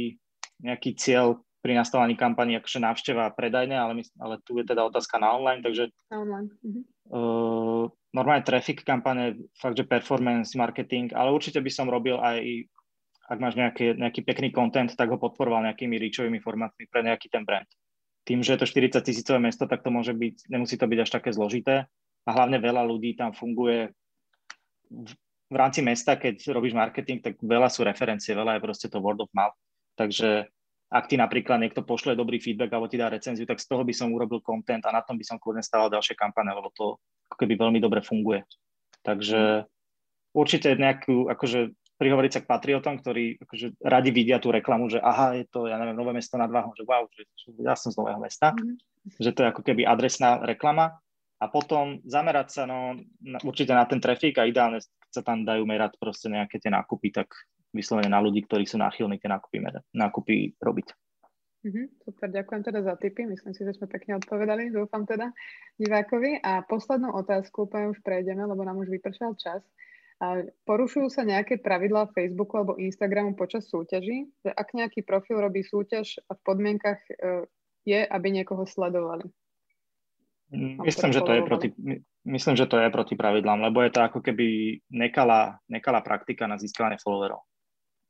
nejaký cieľ pri nastavovaní kampani, akože návšteva a predajne, ale, mysl, ale tu je teda otázka na online, takže online. Mhm. Uh, normálne traffic kampane, fakt, že performance marketing, ale určite by som robil aj ak máš nejaký, nejaký pekný content, tak ho podporoval nejakými reachovými formátmi pre nejaký ten brand. Tým, že je to 40 tisícové mesto, tak to môže byť, nemusí to byť až také zložité a hlavne veľa ľudí tam funguje v, v rámci mesta, keď robíš marketing, tak veľa sú referencie, veľa je proste to word of mouth. Takže ak ti napríklad niekto pošle dobrý feedback alebo ti dá recenziu, tak z toho by som urobil content a na tom by som kľudne stával ďalšie kampane, lebo to ako keby veľmi dobre funguje. Takže určite nejakú, akože prihovoriť sa k patriotom, ktorí akože radi vidia tú reklamu, že aha, je to, ja neviem, nové mesto nad Váhom, že wow, že, že ja som z nového mesta, mm-hmm. že to je ako keby adresná reklama a potom zamerať sa no, na, určite na ten trafik a ideálne sa tam dajú merať proste nejaké tie nákupy, tak vyslovene na ľudí, ktorí sú náchylní tie nákupy, nákupy robiť. Mm-hmm, super, ďakujem teda za tipy. Myslím si, že sme pekne odpovedali, dúfam teda divákovi. A poslednú otázku úplne už prejdeme, lebo nám už vypršal čas. A porušujú sa nejaké pravidlá Facebooku alebo Instagramu počas súťaží? Že ak nejaký profil robí súťaž a v podmienkach e, je, aby niekoho sledovali? Myslím, že to je proti, myslím, že to je proti pravidlám, lebo je to ako keby nekalá, nekalá praktika na získanie followerov.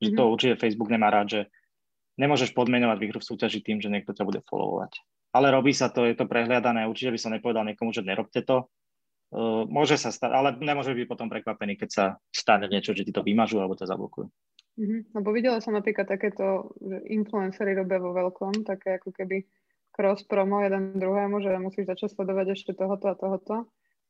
Že mm-hmm. to určite Facebook nemá rád, že nemôžeš podmenovať výhru v súťaži tým, že niekto ťa bude followovať. Ale robí sa to, je to prehliadané, určite by som nepovedal niekomu, že nerobte to. Uh, môže sa stať, ale nemôže byť potom prekvapený, keď sa stane niečo, že ti to vymažú alebo ťa zablokujú. Mm-hmm. Lebo videla som napríklad takéto, že influencery robia vo veľkom, také ako keby cross promo jeden druhému, že musíš začať sledovať ešte tohoto a tohoto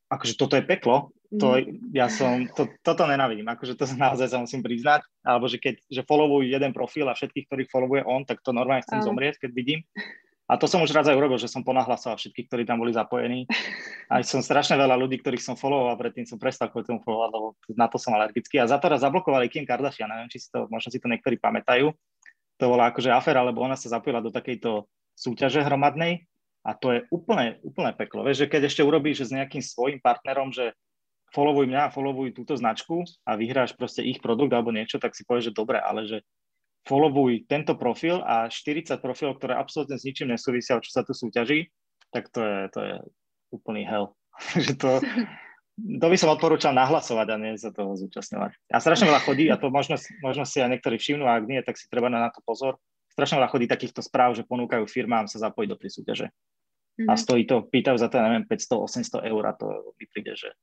akože toto je peklo, to, mm. ja som, to, toto nenavidím, akože to naozaj sa musím priznať, alebo že keď že followujú jeden profil a všetkých, ktorých followuje on, tak to normálne chcem zomrieť, keď vidím. A to som už raz aj urobil, že som ponahlasoval všetkých, ktorí tam boli zapojení. A som strašne veľa ľudí, ktorých som followoval, predtým som prestal kvôli tomu followovať, lebo na to som alergický. A za to raz zablokovali Kim Kardashian, neviem, či si to, možno si to niektorí pamätajú. To bola akože aféra, lebo ona sa zapojila do takejto súťaže hromadnej a to je úplne, úplne peklo. Vieš, že keď ešte urobíš s nejakým svojim partnerom, že followuj mňa, followuj túto značku a vyhráš proste ich produkt alebo niečo, tak si povieš, že dobre, ale že followuj tento profil a 40 profilov, ktoré absolútne s ničím nesúvisia, čo sa tu súťaží, tak to je, to je úplný hell. že to, to by som odporúčal nahlasovať a nie sa toho zúčastňovať. A strašne veľa chodí a to možno, možno si aj niektorí všimnú, a ak nie, tak si treba na to pozor. Strašne veľa chodí takýchto správ, že ponúkajú firmám sa zapojiť do tej súťaže mm-hmm. a mhm. stojí to, pýtajú za to, neviem, 500-800 eur a to mi príde, že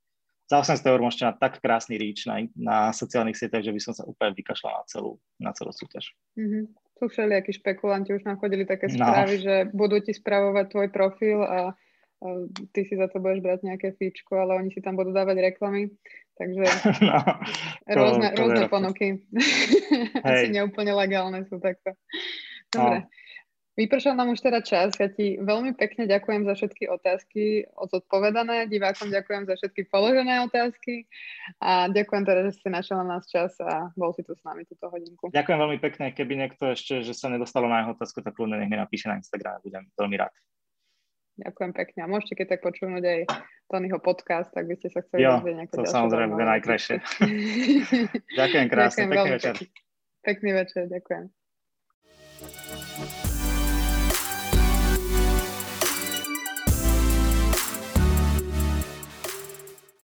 za 800 eur môžete mať tak krásny ríč na, na sociálnych sieťach, že by som sa úplne vykašľal na celú, na celú súťaž. Mm-hmm. Sú všelijakí špekulanti, už nám chodili také no. správy, no. že budú ti spravovať tvoj profil a, a ty si za to budeš brať nejaké fíčko, ale oni si tam budú dávať reklamy. Takže no, to, rôzne, to rôzne ponuky. Asi neúplne legálne sú takto. Dobre. No. Vypršal nám už teda čas. Ja ti veľmi pekne ďakujem za všetky otázky odpovedané. Divákom ďakujem za všetky položené otázky. A ďakujem teda, že ste našli na nás čas a bol si tu s nami túto hodinku. Ďakujem veľmi pekne. Keby niekto ešte, že sa nedostalo na jeho otázku, tak kľudne nech mi napíše na Instagram. Budem veľmi rád. Ďakujem pekne. A môžete keď tak počúvať aj Tonyho podcast, tak by ste sa chceli jo, to samozrejme bude najkrajšie. ďakujem krásne. Ďakujem pekný večer. Pekný večer, ďakujem.